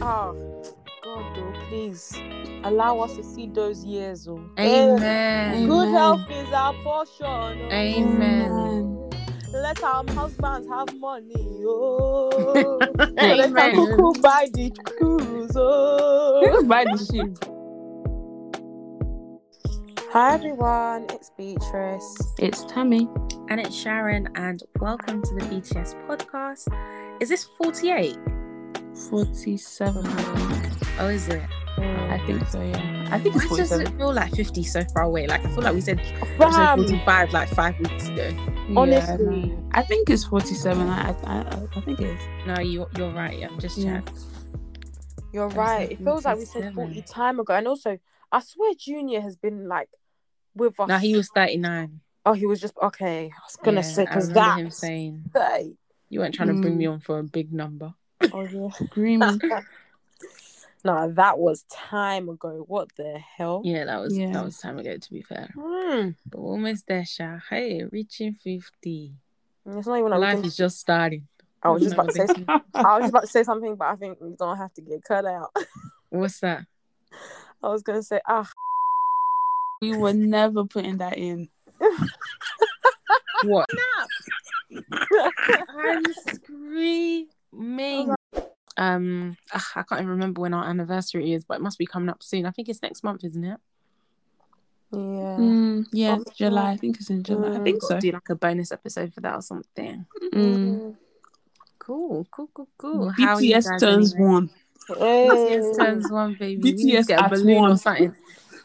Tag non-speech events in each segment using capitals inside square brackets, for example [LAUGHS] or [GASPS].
oh God, though, please allow us to see those years. Oh, Amen. Oh, good Amen. health is our portion. oh. Amen. Let our husbands have money. Oh, [LAUGHS] let Amen. our cuckoo buy the cruise. Oh. Buy the ship. Hi everyone, it's Beatrice. It's Tammy. And it's Sharon, and welcome to the BTS podcast. Is this 48? 47, I think. Oh, is it? I think so, yeah. I think it's Why does 47. it feel like 50 so far away? Like, I feel like we said Fam, 45 like five weeks ago. Yeah, honestly. no. I think it's 47. I, I, I, I think it is. No, you, you're right. I'm just Yeah. checked. you're right. It feels like we said 40 time ago. And also, I swear Junior has been like with us. No, he was 39. Oh, he was just okay. I was gonna Yeah, say because remember that. him saying Hey. you weren't trying to bring Mm. me on for a big number. Oh yeah. Agreement. no, that was time ago. What the hell? Yeah, that was Yeah. that was time ago. To be fair, Hmm. but we're almost there, Sha. Hey, reaching 50. It's not even Life is just starting. I was just about to say. Another. I was just about to say something, but I think we don't have to get cut out. [LAUGHS] What's that? I was gonna say, ah, we were never putting that in. [LAUGHS] What? [LAUGHS] I'm screaming. Um, ugh, I can't even remember when our anniversary is, but it must be coming up soon. I think it's next month, isn't it? yeah. Mm, yeah, Oh, July. I think it's in July. I Mm. think so. Do like a bonus episode for that or something. Mm. Cool, cool, cool, cool. How are you BTS guys turns anyway? one. Hey. BTS turns one, baby. We need BTS get a at balloon or something.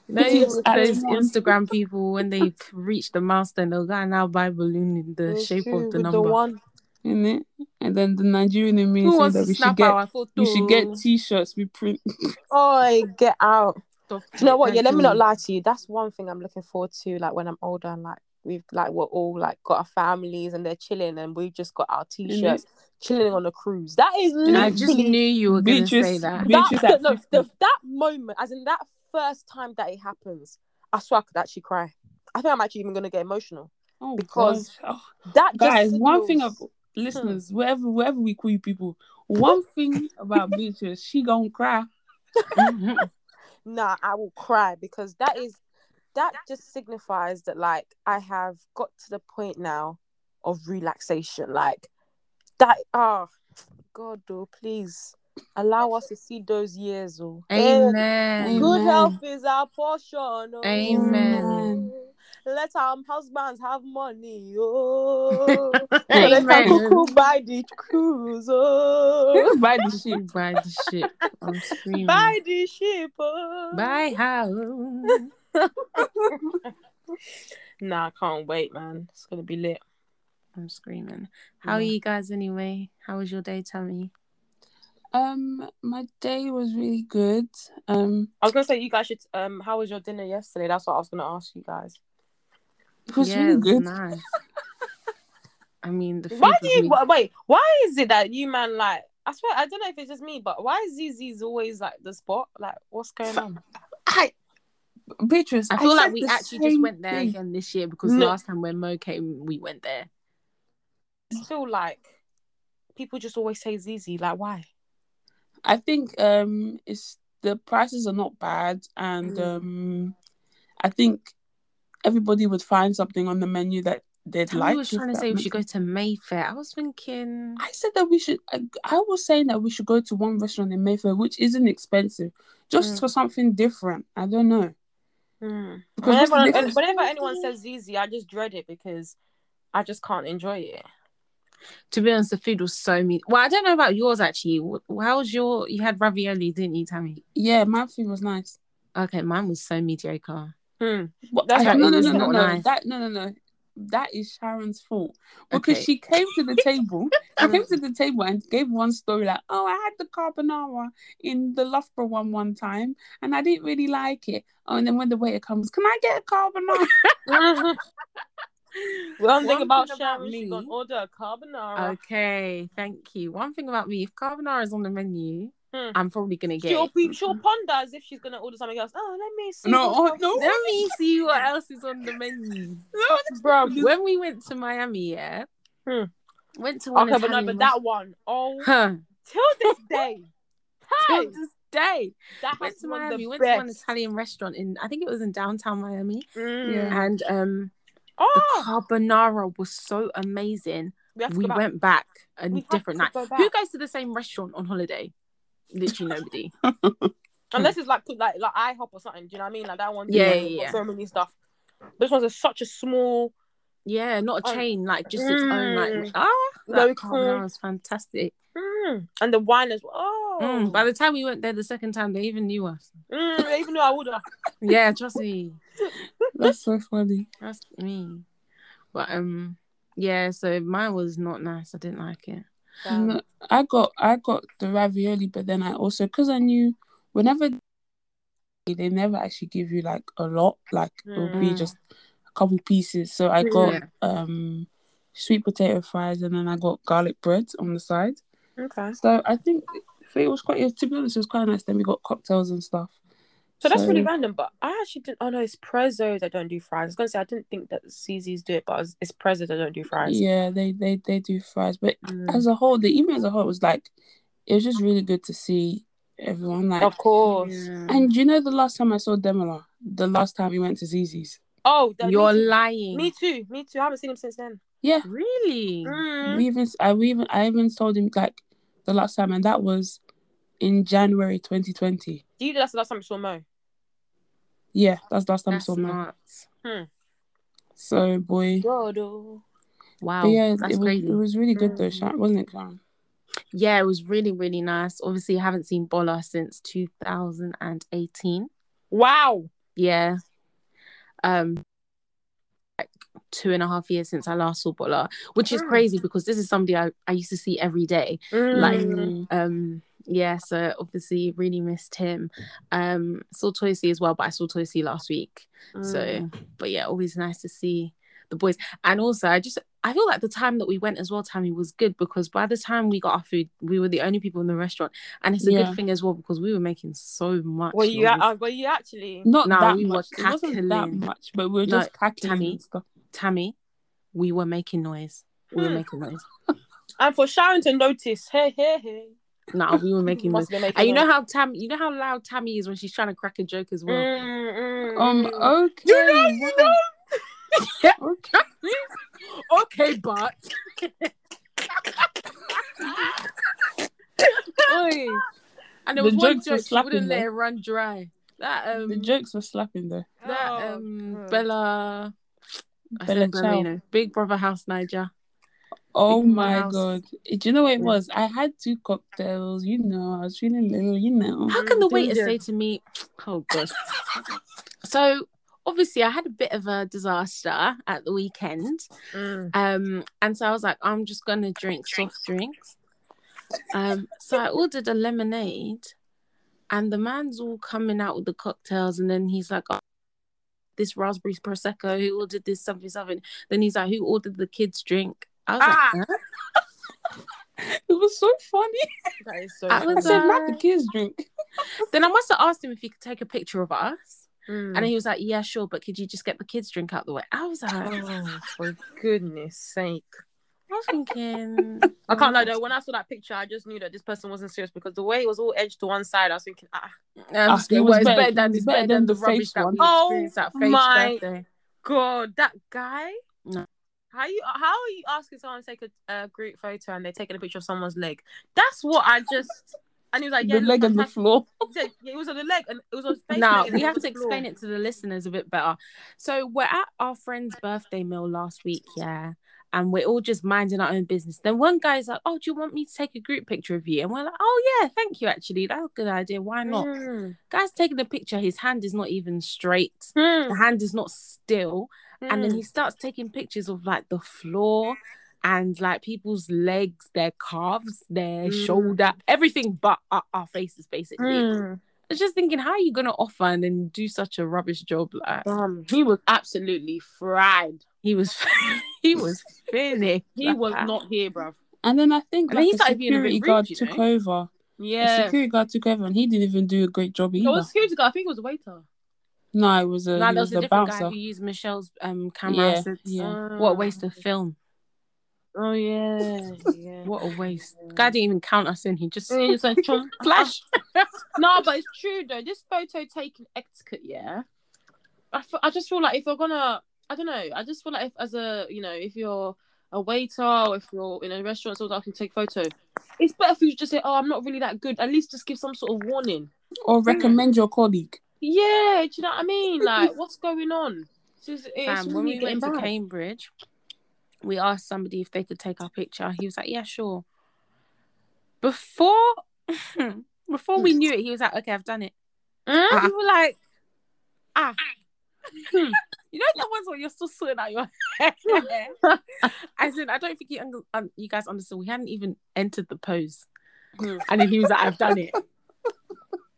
No, BTS those. Instagram people when they reach the milestone, they'll go and now buy balloon in the It's shape true, of the number. The one. In it, and then the Nigerian immunity Who said that we should get we should get t-shirts we print. [LAUGHS] Oh, get out. Do you know what? Yeah, let me not lie to you. That's one thing I'm looking forward to. Like when I'm older and like we've like we're all like got our families and they're chilling and we've just got our t-shirts chilling on a cruise. That is And I just knew you were going to say that. Beatrice that, at [LAUGHS] no, the, that moment, as in that first time that it happens, I swear I could actually cry. I think I'm actually even gonna get emotional. Oh Because gosh. Oh, That just guys, one thing of signals- listeners, wherever wherever we call you people, one thing about [LAUGHS] Beatrice, she gonna cry. [LAUGHS] nah, I will cry because that is that just signifies that like I have got to the point now of relaxation. Like that oh God though, please allow us to see those years oh. Amen. Good Amen. health is our portion. Oh. Amen. Let our husbands have money. Oh. [LAUGHS] Let our Amen. cuckoo buy the cruise. Oh. Buy the ship. Buy the ship. I'm screaming. Buy the ship. Oh. Buy house. [LAUGHS] Nah, I can't wait, man. It's gonna be lit. I'm screaming. How are you guys anyway? How was your day, Tammy? Um, my day was really good. Um, I was gonna say you guys should. Um, how was your dinner yesterday? That's what I was gonna ask you guys. It was yeah, really good. nice. I mean, the food Why was do you really- wait? Why is it that you man like? I swear I don't know if it's just me, but why is Zizzi's always like the spot? Like, what's going on? I, Beatrice, I feel like we actually just went there thing. again this year because No. last time when Mo came, we went there. I feel like people just always say ZZ. Like, why? I think um, it's the prices are not bad, and Mm. um, I think everybody would find something on the menu that they'd Tammy like. was trying to say we should go to Mayfair. I was thinking, I said that we should. I, I was saying that we should go to one restaurant in Mayfair, which isn't expensive, just Mm. for something different. I don't know. Mm. Because Whenever, difference? whenever anyone says easy, I just dread it because I just can't enjoy it. to be honest, the food was so mean. Well, I don't know about yours actually. How was your? You had ravioli, didn't you, Tammy? Yeah, my food was nice. Okay, mine was so mediocre. Hmm. That's no, no, no, no, no. nice. That no, no, no. That is Sharon's fault because Okay. she came to the table. [LAUGHS] she came to the table and gave one story like, "Oh, I had the carbonara in the Loughborough one one time, and I didn't really like it." Oh, and then when the waiter comes, can I get a carbonara? [LAUGHS] [LAUGHS] One thing about thing about Sharon, she's me- gonna order a carbonara. Okay, thank you. One thing about me, if carbonara is on the menu, Hmm. I'm probably gonna get. She'll be, she'll ponder as if she's gonna order something else. Oh, let me see. no, oh, no, Let me see what else is on the menu. [LAUGHS] no. bro. When we went to Miami, yeah, Hmm. went to one Okay, but no, Italian but that one, oh, rest- huh? till this [LAUGHS] day, Hey, to this day. that Went to one Miami, the went to one. Italian restaurant in I think it was in downtown Miami. Mm. Yeah. And um the Oh, carbonara was so amazing. we We back. went back a We different night. go Who goes to the same restaurant on holiday? Literally nobody. [LAUGHS] Unless it's like like like IHOP or something. Do you know what I mean? Like that one. Yeah, Yeah, yeah. So many stuff. This one's a, such a small. Yeah, not a Oh. chain, like just its own like Mm. ah Very that cool. was fantastic. Mm. And the wine as well. Oh, Mm, By the time we went there the second time, they even knew us. mm, they even though I would have. [LAUGHS] Yeah, trust me. [LAUGHS] That's so funny. Trust me. But um yeah, so mine was not nice. I didn't like it. No, I got I got the ravioli, but then I also because I knew whenever they never actually give you like a lot, like it will be Mm. just a couple pieces. So I got Yeah. um sweet potato fries and then I got garlic bread on the side. Okay. So I think it was quite. To be honest, it was quite nice. Then we got cocktails and stuff. So that's really random, but I actually didn't. Oh no, it's Prezzo that don't do fries. I was gonna say I didn't think that Zizzi's do it, but it's, it's Prezzo that don't do fries. Yeah, they they they do fries, but Mm. as a whole, the evening as a whole was like it was just really good to see everyone. Like, Of course. Yeah. and you know, the last time I saw Demola, the last time we went to Zizzi's. Oh, the, You're me, lying. me too. Me too. I haven't seen him since then. Yeah, Really? Mm. we even I we even I even told him like the last time, and that was in January 2020. Do you? That's the last time I saw Mo. Yeah, that's last time That's I saw him. nuts. So boy, God, oh. Wow. but yeah, that's it was crazy. it was really good though, Mm. Wasn't it, Sharon? Yeah, it was really, really nice. Obviously, I haven't seen Bola since 2018. Wow. Yeah. Um like two and a half years since I last saw Bola, which is Mm. crazy because this is somebody I, I used to see every day. Like, Mm. Um yeah, so obviously really missed him. Um saw Toysi as well, but I saw Toysi last week. So Mm. but yeah, always nice to see the boys. And also I just I feel like the time that we went as well, Tammy, was good because by the time we got our food, we were the only people in the restaurant. And it's a Yeah. good thing as well because we were making so much. were you? Uh, were you actually? Not No, that we were much. It wasn't that much, but we were No, just cackling Tammy. Tammy, we were making noise. We were Hmm. making noise. And for Sharon to notice, hey, hey, hey. No, we were making noise. Making And you know how Tam, you know how loud Tammy is when she's trying to crack a joke as well. Mm, mm, Um. Okay. You know, you [LAUGHS] know. yeah, Okay. okay, but Oi. and there The was one jokes were joke she wouldn't let it run dry. That um, The jokes were slapping though. that Oh, um, God. Bella, I Bella said Bella, Ciao. you know, Big Brother House Naija. Oh my my house. god! Do you know what it was? I had two cocktails. You know, I was feeling little. You know. How can the Mm, waiter say to me, "Oh gosh"? so obviously, I had a bit of a disaster at the weekend. Mm. Um, and so I was like, I'm just gonna drink soft drinks. Um, so I ordered a lemonade, and the man's all coming out with the cocktails, and then he's like, oh, "This raspberry prosecco. Who ordered this something something?" Then he's like, "Who ordered the kids' drink?" I was Ah! like, huh? [LAUGHS] It was so funny. That is so. I I was said, like- "Let the kids drink." [LAUGHS] Then I must have asked him if he could take a picture of us, Mm. and he was like, "Yeah, sure, but could you just get the kids' drink out the way?" I was like, Oh, [LAUGHS] for goodness sake. I was thinking, I can't lie though. When I saw that picture, I just knew that this person wasn't serious because the way it was all edged to one side, I was thinking, ah, Um, Ah, it was better- better than it's better better than than the, the rubbish face that one. we Oh experienced at Faith's my- birthday. God, that guy. No. How you? How are you asking someone to take a uh, group photo and they're taking a picture of someone's leg? That's what I just. And he was like, "Yeah, the leg on the floor. He said, yeah, it was on the leg and it was on his face. Now we have to on floor. explain it to the listeners a bit better. So we're at our friend's birthday meal last week, yeah, and we're all just minding our own business. Then one guy's like, "Oh, do you want me to take a group picture of you?" And we're like, "Oh yeah, thank you. Actually, that's a good idea. Why not?" Mm. Guy's taking a picture. His hand is not even straight. Mm. The hand is not still. And then Mm. he starts taking pictures of like the floor and like people's legs, their calves, their Mm. shoulder, everything but our, our faces, basically. Mm. I was just thinking, how are you gonna offer and then do such a rubbish job? Like Um, he was absolutely fried. he was, [LAUGHS] he was finished. He was not here, bruv. And then I think And then like he a being a security rude, guard you took know? over. A Yeah. security guard took over, and he didn't even do a great job It either. was security guard. I think it was a waiter. No, it was a, No, he there was was a the different bouncer. guy who used Michelle's um camera. Yeah, so it's- [LAUGHS] yeah. What a waste of film. Oh yeah, yeah. What a waste. Guy didn't even count us in. He just And it's like chomp. flash. [LAUGHS] no, but it's true though. This photo taking etiquette, yeah. I, f- I just feel like if you're gonna, I don't know. I just feel like if as a, you know, if you're a waiter or if you're in a restaurant, so I can take photo. It's better for you to just say, "Oh, I'm not really that good." At least just give some sort of warning. Or recommend your colleague. Yeah, do you know what I mean? Like, what's going on? It's, just- it's when we went getting to. Cambridge, we asked somebody if they could take our picture. He was like, "Yeah, sure." Before, [LAUGHS] before we knew it, he was like, "Okay, I've done it." Hmm? And we were like, "Ah." [LAUGHS] You know the ones where you're still sorting out your hair. I said, I don't think you, um, you guys understood. We hadn't even entered the pose, Hmm. and then he was like, "I've done it." [LAUGHS]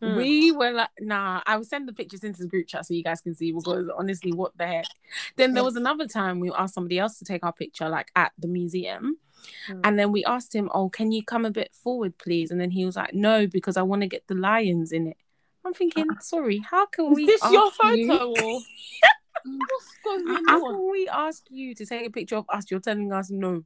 Hmm. We were like, nah, I will send the pictures into the group chat so you guys can see because honestly, what the heck? Then there was another time we asked somebody else to take our picture, like at the museum. Mm. And then we asked him, Oh, can you come a bit forward, please? And then he was like, No, because I want to get the lions in it. I'm thinking, sorry, how can Is we this your ask you- photo or [LAUGHS] what's going How can we ask you to take a picture of us? You're telling us no.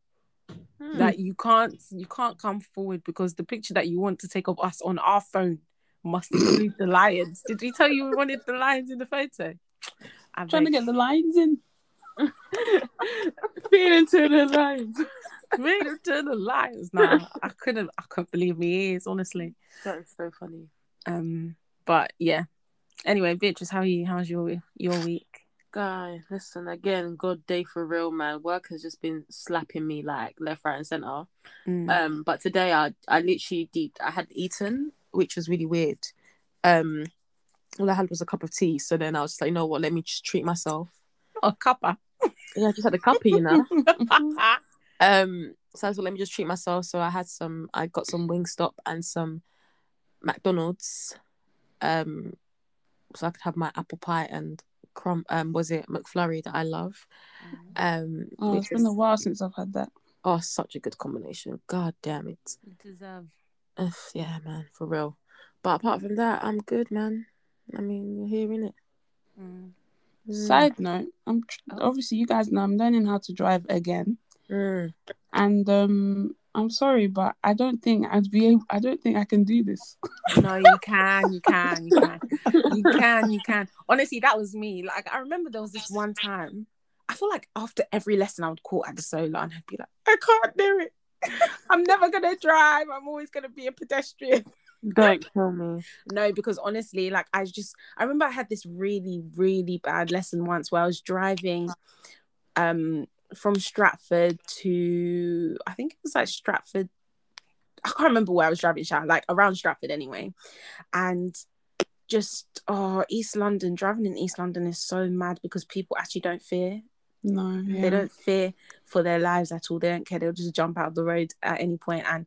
Hmm. That you can't you can't come forward because the picture that you want to take of us on our phone must include the lions. Did we tell you we wanted the lions in the photo? I'm Trying to get the lions in. [LAUGHS] feeling to the lines. the to the lions. Nah, I couldn't I couldn't believe my ears, honestly. That is so funny. Um, but yeah. Anyway, Beatrice, how are you? How's your your week? Guy, listen again. God day for real, man. Work has just been slapping me like left, right, and center. Mm. Um, but today I I literally deep. I had eaten, which was really weird. Um, all I had was a cup of tea. So then I was just like, you know what? Let me just treat myself. A cuppa. Yeah, I just had a cuppa, you know. [LAUGHS] Um, so I was like, let me just treat myself. So I had some. I got some Wingstop and some McDonald's. Um, so I could have my apple pie and crumb. Um, was it McFlurry that I love? Um, Oh, it's because- been a while since I've had that. oh, such a good combination. God damn it. You deserve. Ugh, yeah, man, for real. But apart from that, I'm good, man. I mean, you're hearing it. Mm. Side note, I'm tr- Oh. obviously you guys know I'm learning how to drive again, Mm. and um, I'm sorry, but I don't think I'd be able. I don't think I can do this. [LAUGHS] No, you can, you can, you can, you can, you can. Honestly, that was me. Like I remember there was this one time. I feel like after every lesson, I would call at the solar and I'd be like, I can't do it. [LAUGHS] I'm never gonna drive. I'm always gonna be a pedestrian. Don't kill me. No, because honestly, like I just I remember I had this really, really bad lesson once where I was driving um from Stratford to I think it was like Stratford. I can't remember where I was driving, like around Stratford anyway. And just oh East London, driving in East London is so mad because people actually don't fear. No, yeah. They don't fear for their lives at all. They don't care. They'll just jump out of the road at any point. And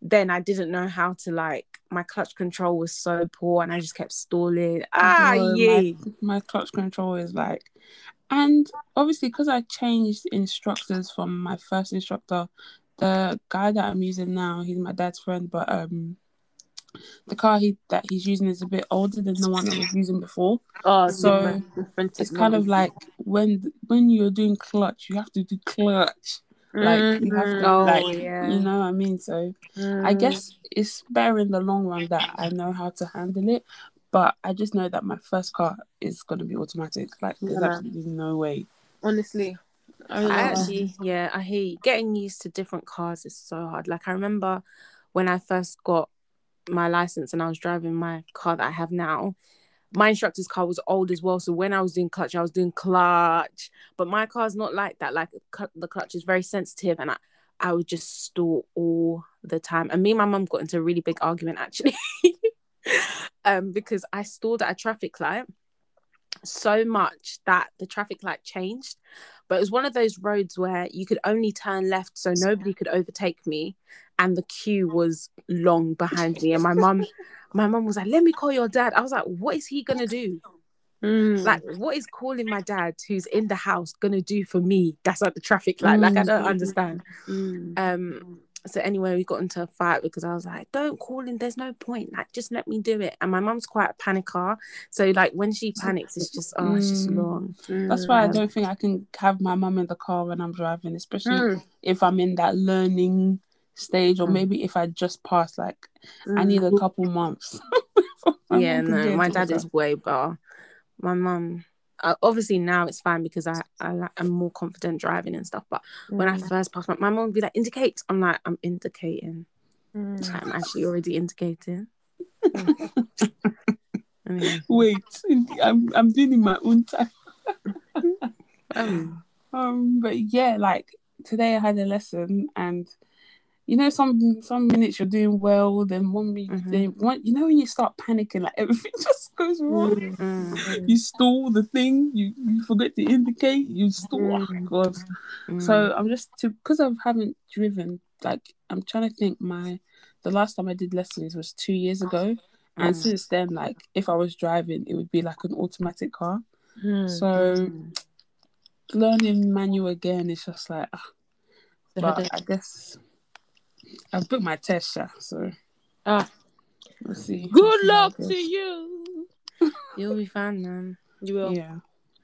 then I didn't know how to like my clutch control was so poor and I just kept stalling. Ah Bro, yeah. my, my clutch control is like, and obviously because I changed instructors from my first instructor, the guy that I'm using now, he's my dad's friend, but um, the car he that he's using is a bit older than the one I was using before. Oh, So, different, different It's kind of like when when you're doing clutch, you have to do clutch. Like you have to, Mhm. Oh, like yeah. you know what I mean. So I Mm. guess it's better in the long run that I know how to handle it. But I just know that my first car is gonna be automatic. Like there's Yeah. absolutely no way. honestly, I, I actually, yeah, I you. Getting used to different cars is so hard. Like I remember when I first got my license and I was driving my car that I have now. My instructor's car was old as well, so when I was doing clutch, I was doing clutch. But my car's not like that. Like the clutch is very sensitive, and I, I would just stall all the time. And me and my mum got into a really big argument actually, [LAUGHS] um, because I stalled at a traffic light so much that the traffic light changed but it was one of those roads where you could only turn left so nobody could overtake me and the queue was long behind me and my mum my mum was like let me call your dad i was like what is he gonna do Mm. like what is calling my dad who's in the house gonna do for me that's like the traffic light like i don't Mm. understand Mm. um so anyway, we got into a fight because I was like, "Don't call him. There's no point. Like, just let me do it." And my mum's quite a panicker, so like when she panics, it's just oh, it's just Mm. long. That's why I Um, don't think I can have my mum in the car when I'm driving, especially Mm. if I'm in that learning stage, or Mm. maybe if I just passed. Like, I need a couple months. [LAUGHS] yeah, no, my dad is way better. My mum, uh, obviously now it's fine because I, I I'm more confident driving and stuff. But when I Mm. first passed, my, my mum would be like, "Indicate." I'm like, "I'm indicating." Mm. I'm actually already indicating. [LAUGHS] anyway, Wait, I'm I'm doing in my own time. [LAUGHS] um, Um, but yeah, like today I had a lesson, and you know, some some minutes you're doing well, then one minute, Mhm. then one, you know, when you start panicking, like [LAUGHS] everything just goes wrong. Mm. mm, You stall the thing, you you forget to indicate, you stall. Oh, Mm. God. mm. So I'm just to because I haven't driven. Like I'm trying to think. My the last time I did lessons was two years ago, and Mm. since then, like if I was driving, it would be like an automatic car. So learning manual again is just like. The but. I guess I've booked my test, yeah, so Ah. we'll see. Good We'll see luck to you. [LAUGHS] You'll be fine, man. You will. Yeah,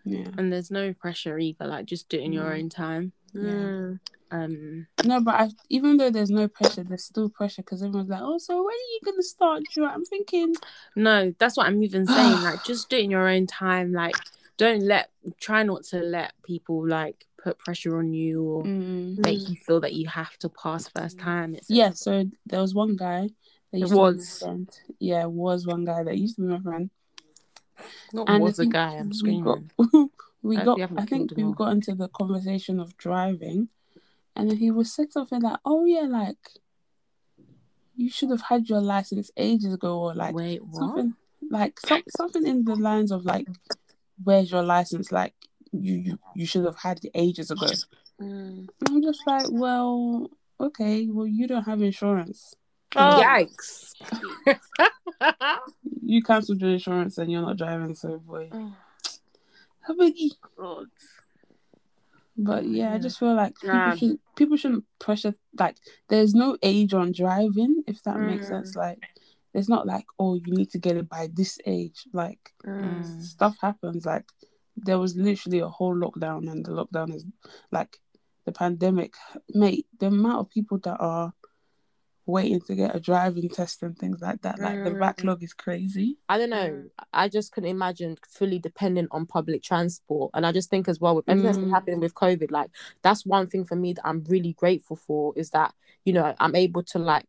yeah. And there's no pressure either. Like just do it in your Mm. own time. Mm. Um, No, but I, even though there's no pressure, there's still pressure because everyone's like, "Oh, so when are you gonna start?" Drew? I'm thinking, no, that's what I'm even saying. like [SIGHS] just do it in your own time. Like don't let try not to let people like put pressure on you or mm. make you feel that you have to pass first time. It's yeah. So there was one guy that used was. to be my friend. Yeah, was one guy that used to be my friend. not And was a guy. I'm we got, [LAUGHS] we I got. I think we got into the conversation of driving, and then he was said something like, "Oh yeah, like you should have had your license ages ago," or like Wait, something like some, something in the lines of like, "Where's your license?" Like you you, you should have had it ages ago. Mm. I'm just like, well, okay, well you don't have insurance. Oh. Yikes. [LAUGHS] You cancelled your insurance and you're not driving, so boy, oh, Habagi. God. But yeah, I just feel like people Nah. should people shouldn't pressure like there's no age on driving, if that makes Mm. sense. Like it's not like, oh, you need to get it by this age. Like Mm. stuff happens. Like there was literally a whole lockdown and the lockdown is like the pandemic. Mate, the amount of people that are waiting to get a driving test and things like that, like the Mm. backlog is crazy. I don't know. I just couldn't imagine fully dependent on public transport. And I just think as well with everything that's been Mm. happening with COVID, like that's one thing for me that I'm really grateful for is that, you know, I'm able to like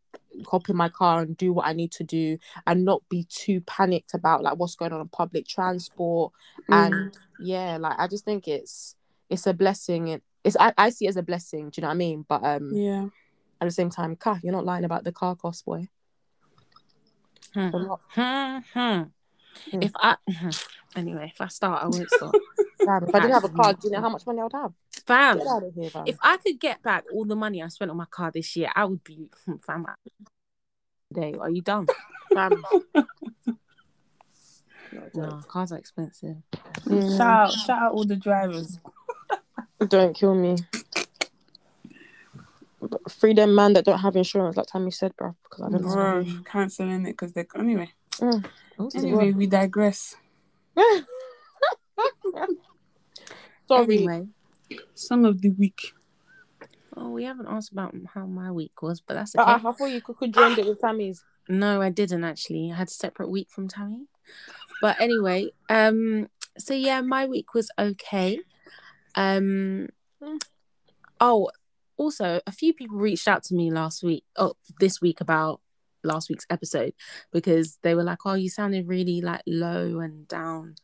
hop in my car and do what I need to do and not be too panicked about like what's going on in public transport. Mm. And yeah, like I just think it's it's a blessing. It, it's I, I see it as a blessing, do you know what I mean? But um Yeah. At the same time, car, you're not lying about the car cost, boy. Hmm. Hmm, hmm. Hmm. If I anyway, if I start, I won't stop. [LAUGHS] Damn, if I didn't have a car, do you know how much money I would have? Fam, Get out of here, fam. if I could get back all the money I spent on my car this year, I would be hmm, fam. Today, are you dumb? Fam. [LAUGHS] No, cars are expensive. Mm. Shout out, shout out all the drivers. Don't kill me. But free them man that don't have insurance, like Tammy said, bro. Because I don't know. Cancelling it because they anyway. Mm. Anyway, we digress. [LAUGHS] Sorry. Anyway, Song of the week. oh, we haven't asked about how my week was, but that's Uh, okay. I thought you could, could join it with Tammy's. No, I didn't actually. I had a separate week from Tammy. But anyway, um, so yeah, my week was okay. Um, Mm. oh, also, a few people reached out to me last week, oh, this week about last week's episode because they were like, "Oh, you sounded really like low and down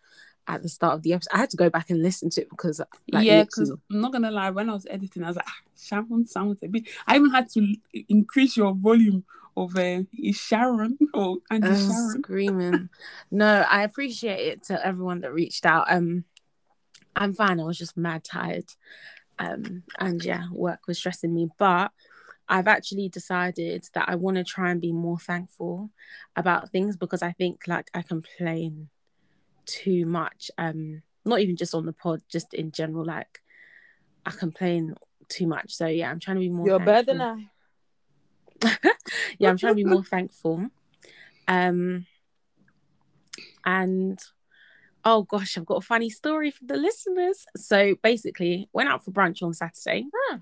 at the start of the episode." I had to go back and listen to it because, like, yeah, because I'm not gonna lie, when I was editing, I was like, ah, Sharon sounds a bit. I even had to increase your volume of uh, is Sharon or Andy Uh, Sharon. screaming. [LAUGHS] no, I appreciate it to everyone that reached out. Um, I'm fine. I was just mad tired. Um, and yeah, work was stressing me. But I've actually decided that I want to try and be more thankful about things because I think like I complain too much. Um, not even just on the pod, just in general. Like I complain too much. So yeah, I'm trying to be more. You're better thankful. than I. [LAUGHS] yeah, I'm trying to be more thankful. Um, and oh gosh, I've got a funny story for the listeners. So basically, went out for brunch on Saturday. Hmm.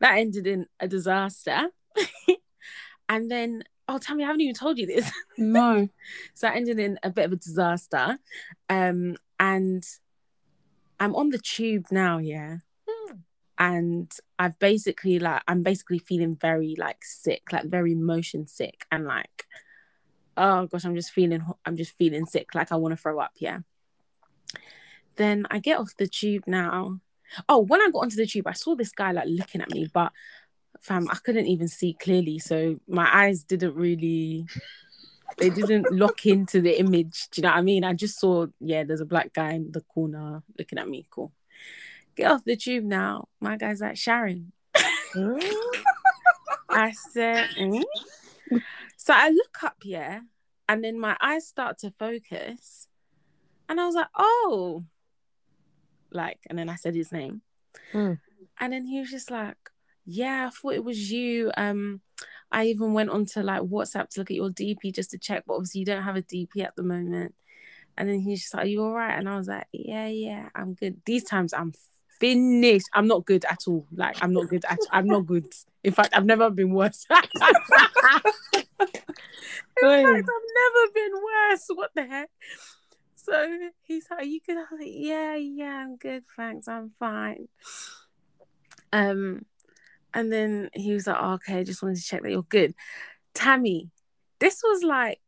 That ended in a disaster. [LAUGHS] and then, oh, Tammy, I haven't even told you this. [LAUGHS] No. so that ended in a bit of a disaster. Um, and I'm on the tube now, yeah. Hmm. And I've basically like I'm basically feeling very like sick, like very motion sick, and like oh gosh, I'm just feeling I'm just feeling sick, like I want to throw up, yeah. Then I get off the tube now. Oh, when I got onto the tube, I saw this guy like looking at me, but fam, I couldn't even see clearly, so my eyes didn't really they didn't lock into the image. Do you know what I mean? I just saw, yeah, there's a black guy in the corner looking at me. Cool. Get off the tube now. My guy's like, Sharon. [LAUGHS] I said, "Mm?" so I look up, yeah, and then my eyes start to focus. And I was like, oh, like, and then I said his name. Hmm. And then he was just like, yeah, I thought it was you. Um, I even went onto like WhatsApp to look at your DP just to check, but obviously you don't have a DP at the moment. And then he's just like, Are you all right? And I was like, Yeah, yeah, I'm good. These times I'm finished. I'm not good at all. Like, I'm not good at I'm not good. In fact, I've never been worse. [LAUGHS] In fact, I've never been worse. What the heck? So he's like, Are you good? I was like, Yeah, yeah, I'm good, thanks. I'm fine. Um, and then he was like, oh, okay, I just wanted to check that you're good. Tammy, this was like,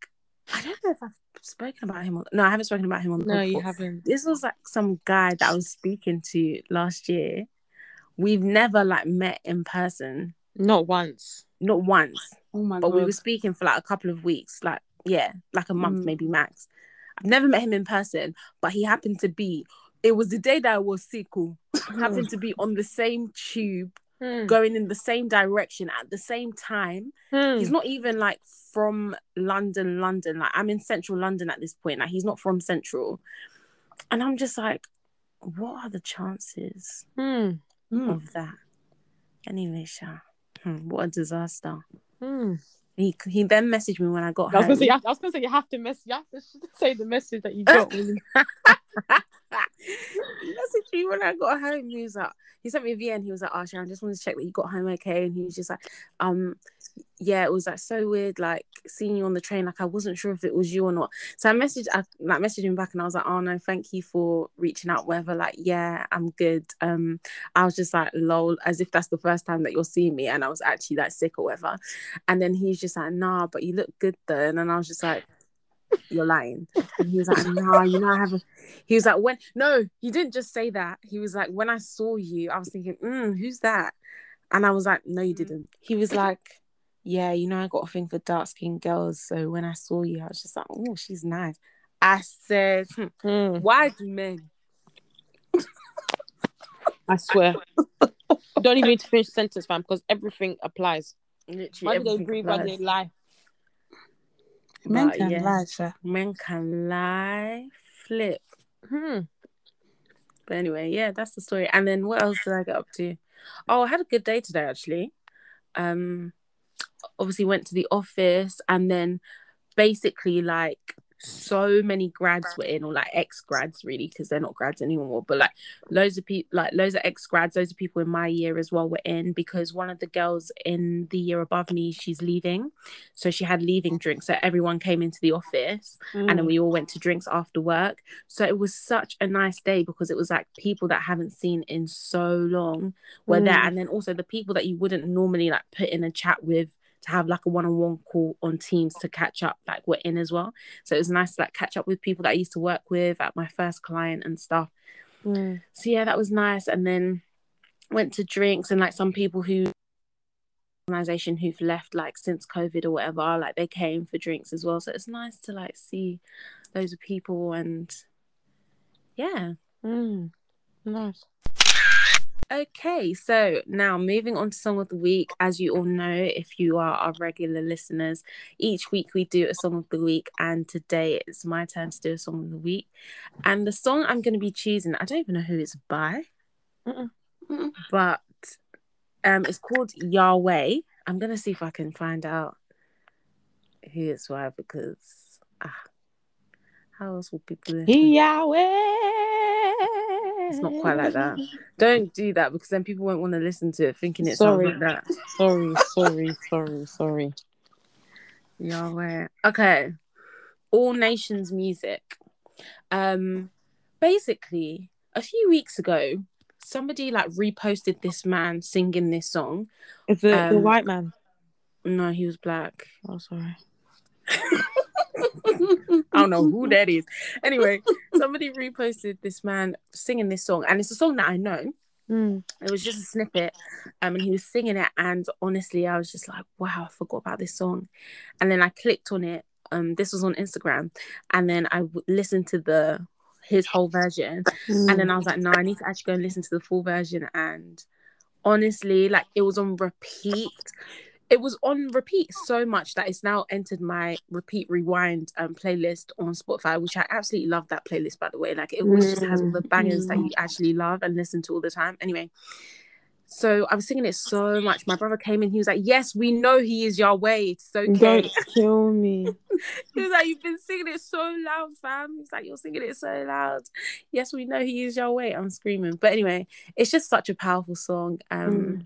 I don't know if I've spoken about him. On, no, I haven't spoken about him on the No, you haven't. This was like some guy that I was speaking to last year. We've never like met in person, Not once. not once, Oh my but god. we were speaking for like a couple of weeks, like yeah, like a month Mm. maybe max. I've never met him in person, but he happened to be. It was the day that I was sick. [LAUGHS] happened to be on the same tube Hmm. going in the same direction at the same time. Hmm. He's not even like from London, London. Like I'm in central London at this point. Like he's not from central. And I'm just like, what are the chances Hmm. Mm. of that? Anyway, Sha, what a disaster. He he then messaged me when I got I was home. gonna say, I was gonna say, you have to mess, you have to say the message that you got. [LAUGHS] he messaged me when I got home. He was like, he sent me a VN. He was like, "Oh, Sharon, just wanted to check that you got home okay." And he was just like, "Um, yeah, it was like so weird, like seeing you on the train. Like I wasn't sure if it was you or not." So I messaged, I like messaged him back, and I was like, "Oh no, thank you for reaching out. Whether like, yeah, I'm good." Um, I was just like, "Lol," as if that's the first time that you're seeing me, and I was actually like sick or whatever. And then he's just like, "Nah, but you look good though," and then I was just like. You're lying. And he was like, no, you know, I haven't. He was like, when, no, he didn't just say that. He was like, when I saw you, I was thinking, mm, who's that? And I was like, no, you didn't. He was like, yeah, you know, I got a thing for dark skinned girls. So when I saw you, I was just like, oh, she's nice. I said, hmm, Hmm. why do men? I swear. don't even need to finish the sentence, fam, because everything applies. Literally, Why do they breathe? Why do they lie? Men But can yeah, lie, Sha. Men can lie, flip. Hmm. But anyway, yeah, that's the story. And then what else did I get up to? Oh, I had a good day today actually. Um obviously went to the office and then basically like so many grads were in or like ex grads really because they're not grads anymore but like loads of people like loads of ex grads loads of people in my year as well were in because one of the girls in the year above me she's leaving so she had leaving drinks so everyone came into the office and then we all went to drinks after work. So it was such a nice day because it was like people that I haven't seen in so long were there, Mm. and then also the people that you wouldn't normally like put in a chat with to have like a one-on-one call on Teams to catch up, like we're in as well. So it was nice to like catch up with people that I used to work with at my first client and stuff. Hmm. So yeah, that was nice. And then went to drinks and like some people who organization who've left like since COVID or whatever, like they came for drinks as well. So it's nice to like see those people and yeah. Hmm. Nice. Okay, so now moving on to song of the week. As you all know, if you are our regular listeners, each week we do a song of the week, and today it's my turn to do a song of the week. And the song I'm going to be choosing, I don't even know who it's by, Mm-mm. Mm-mm. but um, it's called Yahweh. I'm gonna see if I can find out who it's by because ah, how else will people? listen? Yahweh. It's not quite like that. [LAUGHS] Don't do that because then people won't want to listen to it thinking it's Sorry. like that. Sorry, sorry, sorry, sorry. Yahweh. Okay. All Nations Music. Um basically a few weeks ago somebody like reposted this man singing this song. Is it the Um, white man? No, he was black. Oh, sorry. [LAUGHS] I don't know who that is. Anyway, somebody reposted this man singing this song, and it's a song that I know. Mm. It was just a snippet, um, and he was singing it. And honestly, I was just like, "Wow, I forgot about this song." And then I clicked on it. Um, this was on Instagram, and then I w- listened to the his whole version, and then I was like, "No, I need to actually go and listen to the full version." And honestly, like it was on repeat. It was on repeat so much that it's now entered my repeat rewind um playlist on Spotify, which I absolutely love that playlist by the way. Like it always just has all the bangers that you actually love and listen to all the time. Anyway, so I was singing it so much. My brother came in, he was like, Yes, we know he is Yahweh. It's okay. Don't kill me. [LAUGHS] He was like, You've been singing it so loud, fam. He's like, You're singing it so loud. Yes, we know he is your Yahweh. I'm screaming. But anyway, it's just such a powerful song. Um, I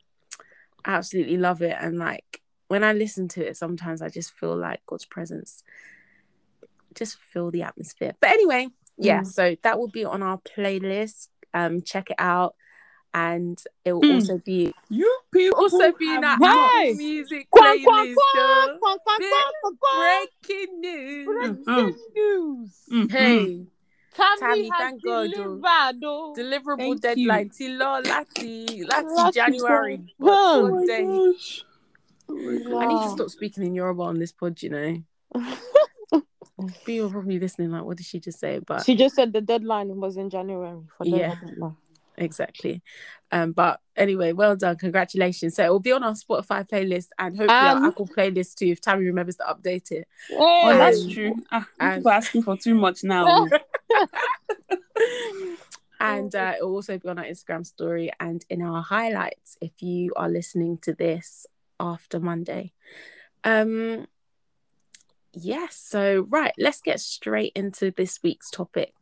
absolutely love it. And like when I listen to it, sometimes I just feel like God's presence. Just feel the atmosphere. But anyway, yeah, Mm. so that will be on our playlist. Um, check it out. And it will Mm. also be You people also be in our have Hey! Apple music Quack, quack, playlist. quack, though. quack, quack, Bit quack, quack, Breaking news. Mm, Breaking news. mm, mm. Hey, Tammy, Tammy, thank God, oh. delivered, oh. deliverable Thank deadline till law lati lati Lati January. God. but Oh one Oh my gosh. Oh my I need to stop speaking in Yoruba on this pod, you know. [LAUGHS] People are probably listening, like, what did she just say? But She just said the deadline was in January. For those Yeah. that exactly. Um, but anyway, well done, congratulations. So it will be on our Spotify playlist and hopefully And- our Apple playlist too, if Tammy remembers to update it. Oh, that's Um, true. Ah, and- people are asking for too much now. [LAUGHS] [LAUGHS] and uh, it will also be on our Instagram story and in our highlights if you are listening to this after Monday. Um, yes, so right, let's get straight into this week's topic.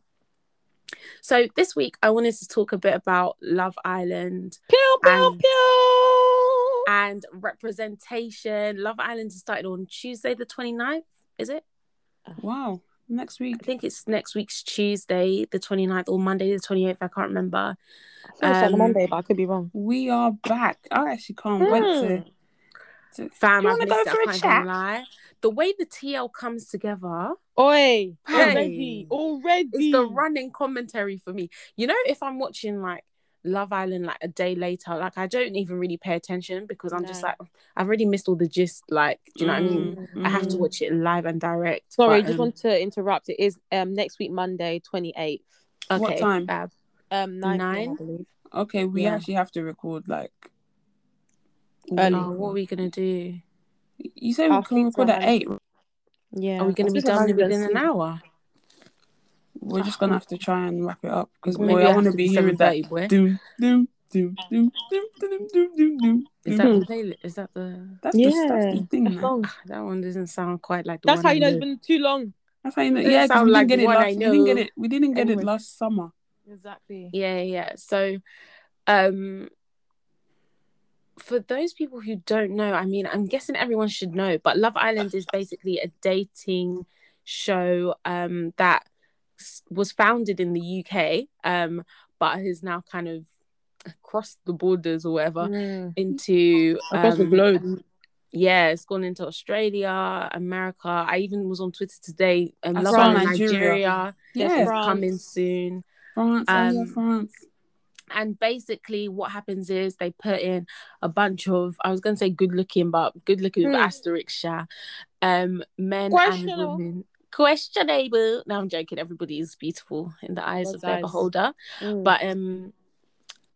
So this week I wanted to talk a bit about Love Island Pew, pew, And- pew. and representation. Love Island started on Tuesday the 29th, is it? wow. Next week. I think it's next week's Tuesday the 29th or Monday the 28th, I can't remember. I thought it was on Um, Monday, but I could be wrong. We are back. I actually can't wait to. to Fam, You go for a chat? lie. The way the TL comes together Oi, Hey. already, already. is the running commentary for me. You know, if I'm watching like Love Island like a day later, like I don't even really pay attention because I'm just like I've already missed all the gist. Like, do you know what I mean? Mm, I have to mm. watch it live and direct. Sorry, but, just um, want to interrupt. It is um next week, Monday, twenty eighth. okay, What time? fab. Um, nine. Nine? PM, I believe. Okay, we Yeah. actually have to record like. Early. Oh, what are we gonna do? You say we can record at eight. Yeah. Are we gonna I'll be done within an hour? We're just gonna have to try and wrap it up because boy, I want to to be be hearing that. 7:30, boy. Doom, doom, doom, doom, doom, doom, doom, doom, doom. Is that the playlist? Is that the That's the, that's Yeah, the thing, the man. song. Ah, that one doesn't sound quite like the That's one how I you know it's know. been too long. That's how you know. Yeah, because sound we like didn't get it last. We didn't get it. We didn't get Anyway. it last summer. Exactly. Yeah, yeah. So, um, for those people who don't know, I mean, I'm guessing everyone should know, but Love Island is basically a dating show um that s- was founded in the UK um but has now kind of crossed the borders or whatever Mm. into Across the um, globe. um, yeah, it's gone into Australia, America. I even was on Twitter today. Um, I Love saw Nigeria. Nigeria Yeah, is coming soon. France. oh yeah, Um, France. And basically, what happens is they put in a bunch of I was going to say good looking, but good looking with Hmm. asterisk, yeah, um, men and women. Questionable. No, I'm joking. Everybody is beautiful in the eyes God's of their eyes. beholder Mm. but um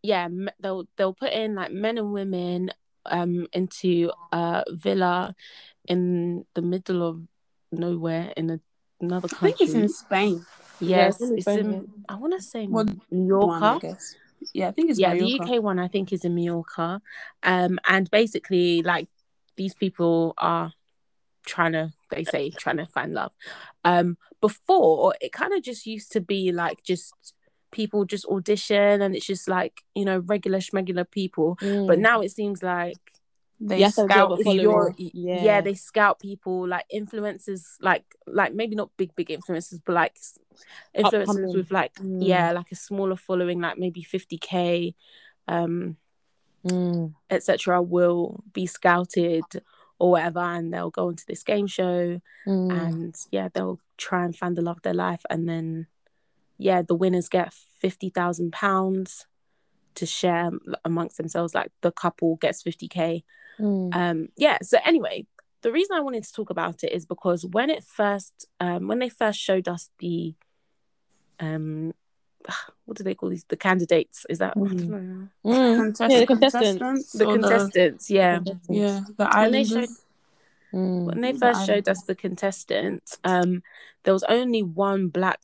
yeah they'll they'll put in like men and women um into a villa in the middle of nowhere in a, another country. I think it's in Spain. yes Yeah, it's in it's Spain, in i want to say Well, Mallorca One, I guess. Yeah, I think it's yeah Mallorca. the uk one i think is in Mallorca um and basically like these people are trying to they say trying to find love um before it kind of just used to be like just people just audition and it's just like you know regular schmegular people but now it seems like They to scout build a people. following. yeah. Yeah. they scout people like influencers like like maybe not big big influencers but like influencers Upcoming. with like Mm. yeah like a smaller following like maybe 50k um Mm. etc will be scouted or whatever and they'll go into this game show Mm. and yeah they'll try and find the love of their life and then yeah the winners get 50,000 pounds to share amongst themselves like the couple gets 50k Mm. um yeah so anyway the reason i wanted to talk about it is because when it first um when they first showed us the um what do they call these the candidates is that I don't know. Mm. Contest- Yeah, the contestants. contestants the or contestants yeah yeah, the When they islanders. showed- Mm. when they The first showed us the contestants um there was only one black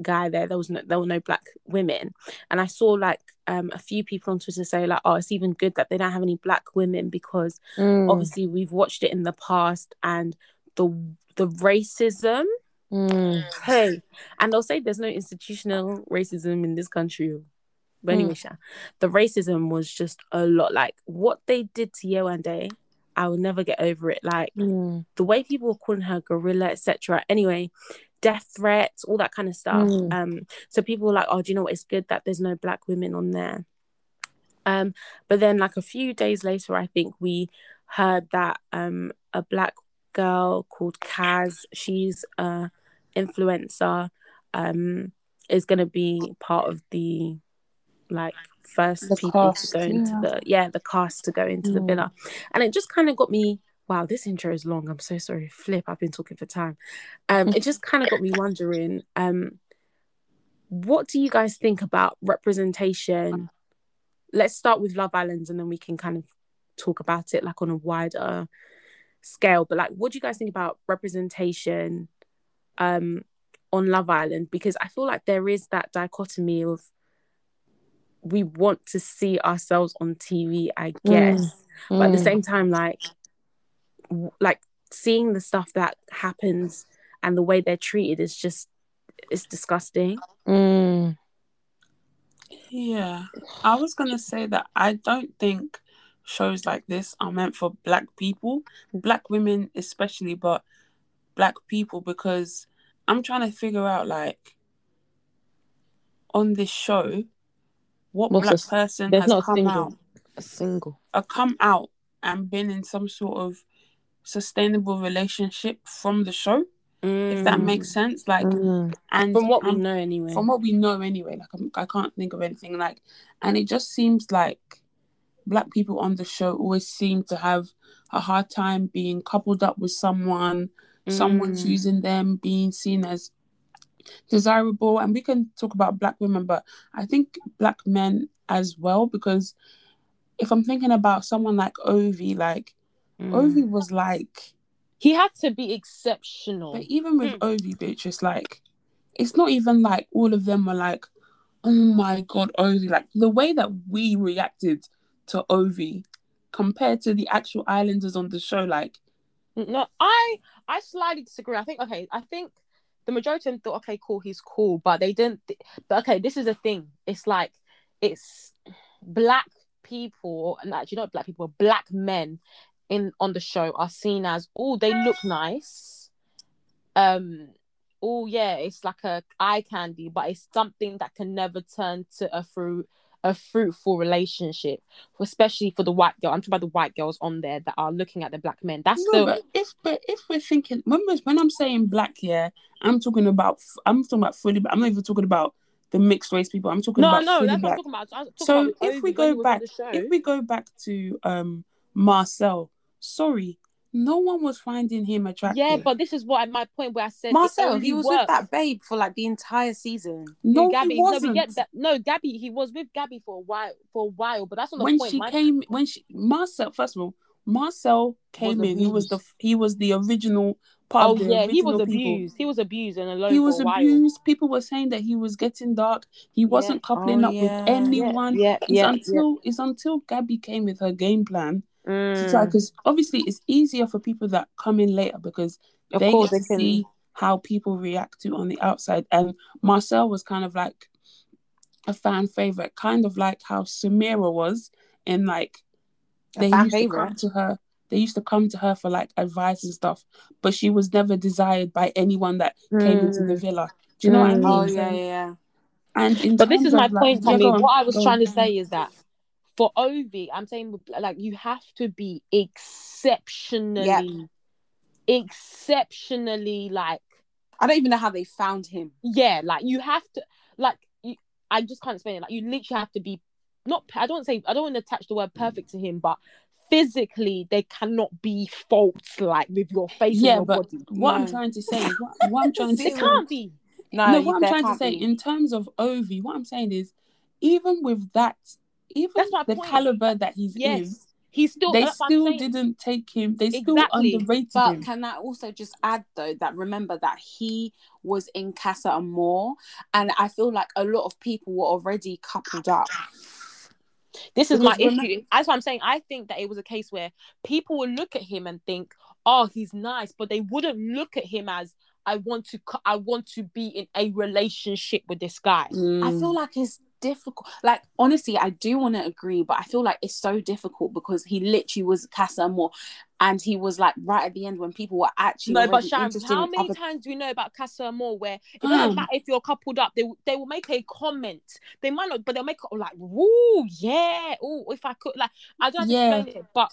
guy there there was no there were no black women and i saw like um a few people on twitter say like oh it's even good that they don't have any black women because Mm. obviously we've watched it in the past and the the racism Mm. hey and they'll say there's no institutional racism in this country but anyway Sha, the racism was just a lot. Like what they did to Yewande I will never get over it. Like Mm. the way people were calling her gorilla etc anyway death threats all that kind of stuff. Mm. um so people were like oh do you know what? It's good that there's no black women on there. Um but then like a few days later i think we heard that um a black girl called kaz she's a influencer um is going to be part of the like first The people cast, to go into the yeah the cast to go into the Mm. villa. And it just kind of got me wow this intro is long. I'm so sorry. Flip i've been talking for time. Um it just kind of got me wondering um what do you guys think about representation? Let's start with love island and then we can kind of talk about it like on a wider scale. But like what do you guys think about representation um on love island because i feel like there is that dichotomy of we want to see ourselves on tv i guess. But at the Mm. same time like w- like seeing the stuff that happens and the way they're treated is just it's disgusting. Mm. Yeah, I was gonna say that I don't think shows like this are meant for black people, black women especially, but black people because I'm trying to figure out like on this show what What's black a- person has not come single. out A single. a come out and been in some sort of sustainable relationship from the show if that Mm. makes sense like Mm. and from what we know anyway from what we know anyway like I'm, i can't think of anything like and it just seems like black people on the show always seem to have a hard time being coupled up with someone someone Mm. choosing them being seen as desirable and we can talk about black women but i think black men as well because if i'm thinking about someone like ovie like Mm. ovie was like He had to be exceptional. But even with Hmm. Ovie, bitch, it's like it's not even like all of them were like, oh my god, Ovie. Like the way that we reacted to Ovie compared to the actual islanders on the show, like No, I I slightly disagree. I think okay, I think the majority of them thought, okay, cool, he's cool, but they didn't. Th- but okay, this is a thing. It's like it's black people, and actually not black people, black men in on the show are seen as oh they look [GASPS] nice, um, oh yeah, it's like a eye candy, but it's something that can never turn to a fruit a fruitful relationship, especially for the white girl. I'm talking about the white girls on there that are looking at the black men. That's no, the but if but if we're thinking when we're, when I'm saying black, yeah, I'm talking about I'm talking about fully. But I'm not even talking about the mixed race people. I'm talking No, about no, that's what. I'm talking about. Talking So about if we go he was on back, if we go back to um Marcel, sorry, no one was finding him attractive. yeah, but this is what my point where I said Marcel, he was works. with that babe for like the entire season. no, With Gabby. he wasn't. No, get that. No, Gabby, he was with Gabby for a while. For a while, but that's not the when point. she My- came, when she Marcel, first of all, Marcel came in. He was the he was the original part oh of the yeah, he was original people. abused. He was abused and alone He for was a while. abused. People were saying that he was getting dark. He wasn't coupling Oh, up yeah. with anyone. Yeah, It's yeah, yeah. until it's until Gabby came with her game plan to try because obviously it's easier for people that come in later because Of they course, get to they can- see how people react to on the outside. And Marcel was kind of like a fan favorite, kind of like how Samira was in like A they fan used to come to her. They used to come to her for like advice and stuff, but she was never desired by anyone that came into the villa. Do you know what I Mm. mean? Oh yeah, yeah, yeah. And in But this is my of, like- point, yeah, Tommy. what I was trying on. to say is that for Ovie, I'm saying like you have to be exceptionally, exceptionally like I don't even know how they found him. yeah, like you have to like you, I just can't explain it. Like you literally have to be not. I don't say I don't want to attach the word perfect to him, but physically there cannot be faults like with your face Yeah, and your but body. what I'm trying to say what, what I'm trying to [LAUGHS] say, It can't be. No, no, what I'm trying to say be. in terms of Ovie, what I'm saying is, even with that, even That's the point. caliber that he's in, he's still. they that's what I'm still saying. didn't take him. They still Exactly. underrated But him. can I also just add though that remember that he was in Casa Amor, and I feel like a lot of people were already coupled up. This is my Because remem- issue. That's what I'm saying. I think that it was a case where people would look at him and think, "Oh, he's nice," but they wouldn't look at him as, "I want to, I want to be in a relationship with this guy." I Mm. feel like it's difficult. Like honestly, I do want to agree, but I feel like it's so difficult because he literally was Casa Amor, and he was like right at the end when people were actually No, but Sharon, how many other- times do we know about Casa Amor where it doesn't matter if you're coupled up, they they will make a comment. They might not, but they'll make it like, "Woo, yeah, oh, if I could," like I don't know Yeah. explain it, but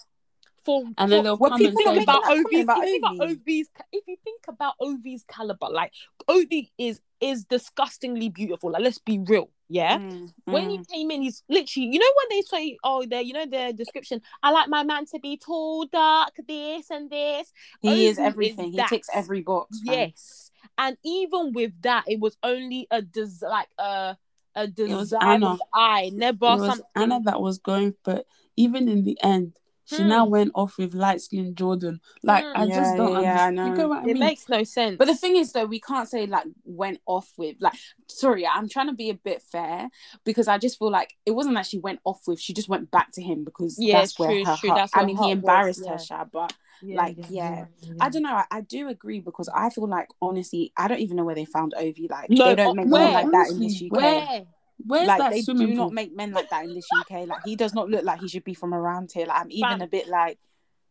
for And then they'll Were people say about Ovie's, about if you think about? Ovie's, if you think about Ovie's caliber, like Ovie is is disgustingly beautiful. Like let's be real, yeah. Mm, When he mm. came in, he's literally, you know, when they say, oh, the, you know, the description, I like my man to be tall, dark, this and this. he Ovie is everything. He ticks every box. fam. Yes, and even with that, it was only a des- like a a desire Anna. of the eye, never it was something. Anna that was going, but even in the end, she Hmm. now went off with light skinned Jordan. Like Hmm. I Yeah, just don't yeah, yeah, I understand. You know. get what I it mean? makes no sense. But the thing is, though, we can't say like went off with like. Sorry, I'm trying to be a bit fair because I just feel like it wasn't that she went off with. She just went back to him because Yeah, that's where true, her true, heart. that's I mean, her he heart was, embarrassed yeah. her, Sha, but Yeah, like, yeah. I don't know. I, I do agree because I feel like honestly, I don't even know where they found Ovie. Like No, they don't make where? men like that in this UK. Where? Where's like that they swimming do pool? not make men like that in this UK. Like he does not look like he should be from around here. Like I'm even a bit like,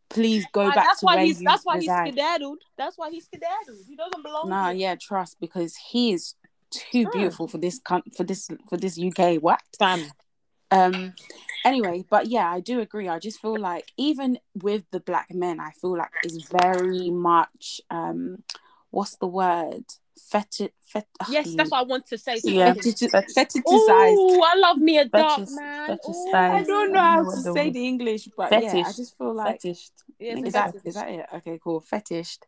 please go Like, back that's to why where he's you that's why reside. he's skedaddled. That's why he's skedaddled. He doesn't belong. Nah, here. yeah, trust because he is too beautiful for this for this for this UK. What? Fam. Um. Anyway, but yeah, I do agree. I just feel like even with the black men, I feel like it's very much um, what's the word? Feti- fet- Yes, that's what I want to say. Yeah. something. Feti- fetishized. Oh, I love me a dark Fetish- man. fetishized. Ooh, I don't know I how know to the say word- the English, but yeah, I just feel like Fetished. Yes, is it's that fetish. is that it? Okay, cool. Fetished.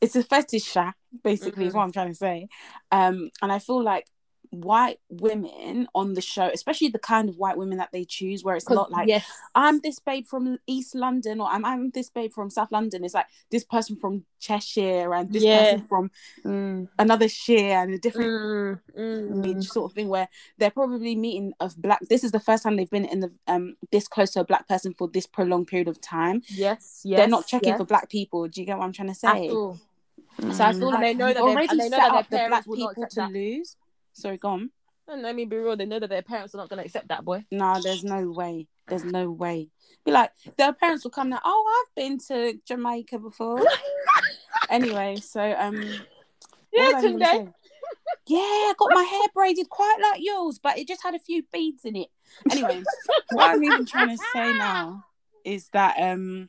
It's a fetish, sha, basically, is Mhm. what I'm trying to say. Um, and I feel like white women on the show, especially the kind of white women that they choose, where it's not like yes, I'm this babe from East London or I'm, I'm this babe from South London. It's like this person from Cheshire and this Yeah. person from Mm, another shire and a different Mm, mm. mm. sort of thing where they're probably meeting of black this is the first time they've been in the um this close to a black person for this prolonged period of time yes, yes. they're not checking yes. for black people do you get what i'm trying to say so i mm. feel like they know that already set that up the black people to that. lose sorry go on And let me be real. They know that their parents are not going to accept that boy. no there's no way there's no way be like their parents will come now oh i've been to jamaica before [LAUGHS] anyway so um Yeah, what was I even Tunde. saying? Yeah, I got my hair braided quite like yours, but it just had a few beads in it. Anyway, what I'm even trying to say now is that um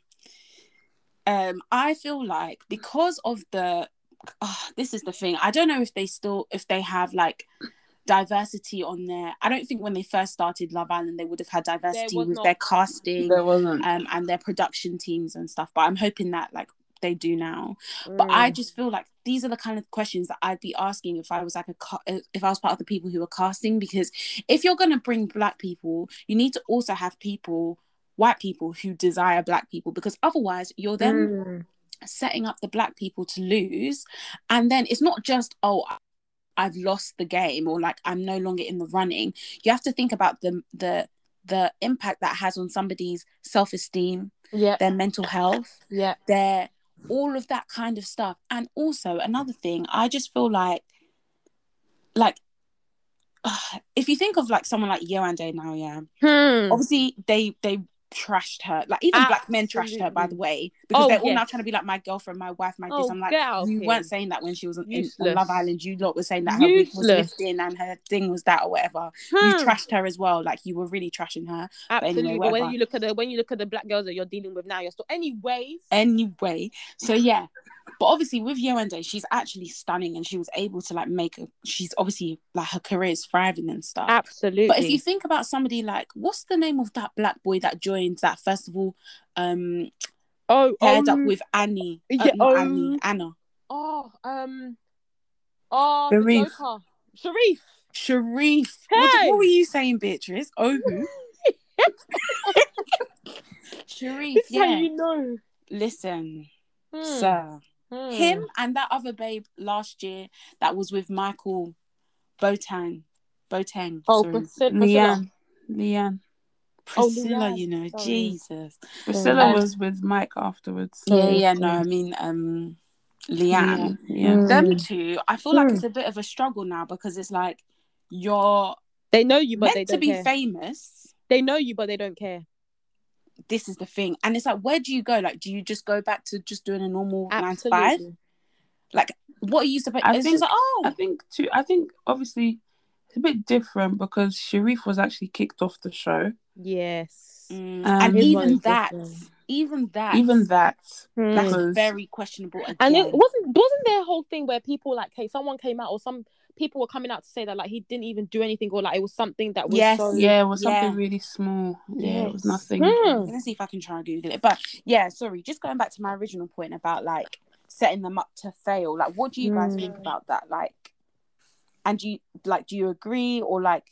um I feel like because of the oh, this is the thing. I don't know if they still if they have like diversity on there. I don't think when they first started Love Island they would have had diversity was with not. their casting There wasn't. um and their production teams and stuff. But I'm hoping that like they do now but I Mm. just feel like these are the kind of questions that I'd be asking if I was like a ca- if I was part of the people who are casting because if you're going to bring black people you need to also have people white people who desire black people because otherwise you're then Mm. Setting up the black people to lose and then it's not just oh I've lost the game or like I'm no longer in the running you have to think about the the the impact that has on somebody's self-esteem, Yeah. their mental health, Yeah. their all of that kind of stuff. And also another thing, I just feel like like [SIGHS] if you think of like someone like Yewande now, yeah, Hmm. obviously they they trashed her. Like even black men trashed her, by the way, because Oh, they're all now trying to be like my girlfriend, my wife, my this. Oh, I'm like, you here. weren't saying that when she was in, in. Love Island. You lot were saying that her wig was lifting and her thing was that or whatever. Hmm. You trashed her as well. Like you were really trashing her. Absolutely. anyway, but when you look at the when you look at the black girls that you're dealing with now, you're still anyways. Anyway, so yeah. But obviously with Yewande, she's actually stunning and she was able to like make a she's obviously like her career is thriving and stuff. Absolutely. But if you think about somebody like what's the name of that black boy that joined that festival um oh, paired um, up with Annie. Uh, yeah, um, Annie, Anna. oh um oh Sherif. Sherif. Sherif. What, Hey! what were you saying, Beatrice? Oh? [LAUGHS] Sherif, This is how yeah. you know. Listen, Hmm. sir. Hmm. Him and that other babe last year that was with Michael Boateng. Boateng. Oh, sorry. Priscilla. Priscilla. Leanne. Leanne. Oh, Priscilla, Leanne, you know, sorry. Jesus. Priscilla Um, was with Mike afterwards. Yeah, yeah, no. I mean, um, Leanne. Yeah. Mm. Them two, I feel like Hmm. it's a bit of a struggle now because it's like you're They know you, but they meant to don't be care. famous. They know you, but they don't care. This is the thing, and it's like, where do you go? Like, do you just go back to just doing a normal nine to five? Like, what are you supposed? I think- just like, oh, I think too. I think obviously it's a bit different because Sherif was actually kicked off the show. Yes. Mm, Um, and even that, even that, Even that, Hmm. that's very questionable. Again. And it wasn't wasn't there a whole thing where people like, hey, someone came out or some people were coming out to say that like he didn't even do anything or like it was something that was Yes. so yeah, it was something Yeah. really small. Yeah, it was nothing. Hmm. Let's see if I can try and Google it. But yeah, sorry, just going back to my original point about like setting them up to fail. Like, what do you guys Mm. think about that? Like, and do you like, do you agree or like,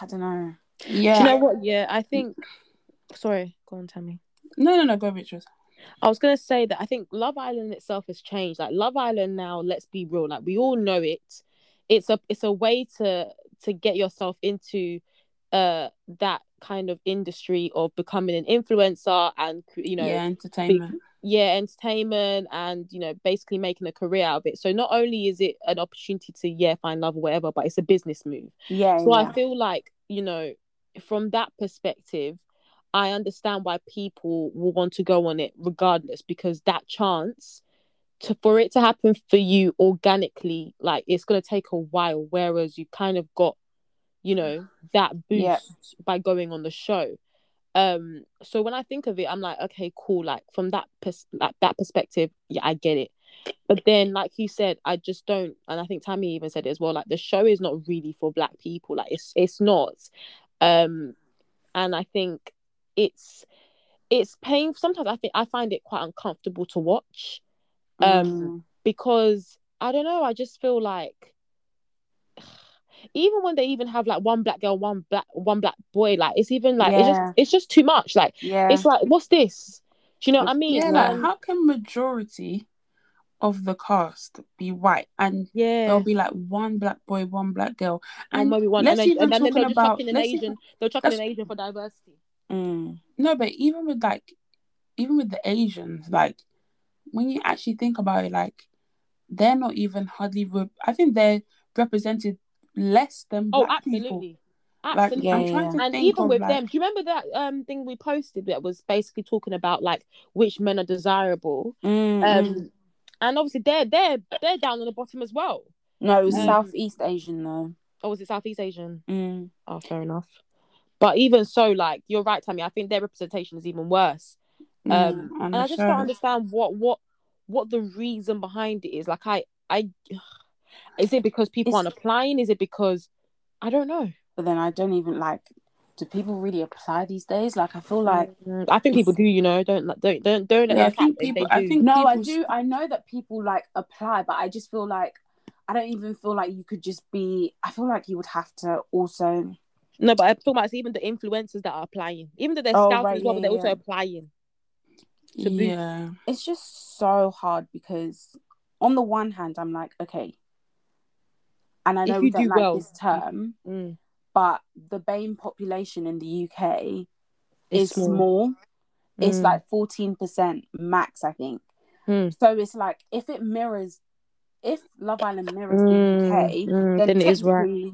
I don't know. Yeah. Do you know what? Yeah, I think. Sorry, go on, tell me. no, no, no. Go, Beatrice. I was gonna say that I think Love Island itself has changed. Like Love Island now, let's be real. Like we all know it. It's a it's a way to to get yourself into uh that kind of industry of becoming an influencer and you know yeah, entertainment. yeah entertainment and you know basically making a career out of it so not only is it an opportunity to yeah find love or whatever but it's a business move Yeah. so yeah. i feel like you know from that perspective i understand why people will want to go on it regardless because that chance to for it to happen for you organically like it's going to take a while whereas you kind of got you know that boost Yeah. by going on the show um so when i think of it i'm like okay cool like from that pers- like that perspective yeah i get it but then like you said i just don't and i think tammy even said it as well like the show is not really for black people like it's it's not um and i think it's it's painful. sometimes i think i find it quite uncomfortable to watch um Mm. because i don't know i just feel like [SIGHS] even when they even have like one black girl one black one black boy like it's even like it's just it's just too much. Like yeah. it's like what's this? Do you know what i mean? Yeah, like Um, how can majority of the cast be white and yeah. there'll be like one black boy, one black girl, and and maybe one let's and then, even and then talking they'll just about chuck in an asian even- they'll chuck in an asian for diversity. Mm. no, but even with like, even with the Asians, like when you actually think about it, like they're not even hardly. Re- I think they're represented less than oh black people. absolutely Like Yeah, yeah, trying yeah. to and even with like, them do you remember that um thing we posted that was basically talking about like which men are desirable Mm, um and obviously they're they're they're down on the bottom as well No, it was um, Southeast Asian though. or was it southeast asian Mm. Oh, fair enough. But even so, like you're right, Tammy. I think their representation is even worse. Mm, Um, on and I just show. don't understand what what what the reason behind it is. Like, I I is it because people It's- aren't applying? Is it because I don't know. But then I don't even like. Do people really apply these days? Like I feel like Mm, I think people do. You know, don't don't don't don't. Yeah, I think fact they- people- They, I do. think- no, I do. I know that people like apply, but I just feel like I don't even feel like you could just be. I feel like you would have to also. no, but I'm talking about it's even the influencers that are applying. Even though they're Oh, scouting right, as well, yeah, but they're also applying. To boost. yeah, It's just so hard because on the one hand, I'm like, okay, and I know you we don't do like well, this term, Mm. but the BAME population in the UK is It's small. small. It's Mm. like 14% max, I think. Mm. So it's like if it mirrors, if Love Island mirrors Mm, the UK, mm, then, then it is right.